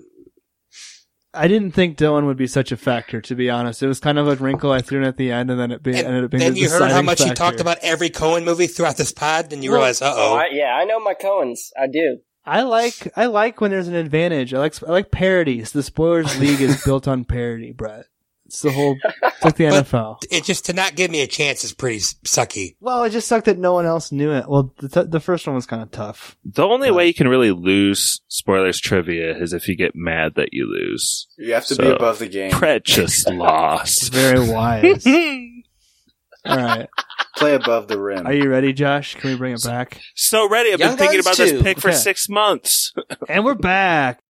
I didn't think Dylan would be such a factor, to be honest. It was kind of a wrinkle I threw in at the end, and then it be, ended up being Then the you heard how deciding much he factor. talked about every Coen movie throughout this pod, and you Well- realize, uh Oh, oh. Yeah, I know my Coens. I do. I like I like when there's an advantage. I like I like parodies. The spoilers league is built on parody, Brett. It's the whole it's like the But NFL. It just to not give me a chance is pretty sucky. Well, it just sucked that no one else knew it. Well, the, t- the first one was kind of tough. The only way you can really lose spoilers trivia is if you get mad that you lose. You have to So, be above the game. Brett just lost. Very wise. All right, Play above the rim. are you ready, Josh? Can we bring it back? So ready. I've Young been thinking Guns about this 2. pick for Okay. six months. And we're back.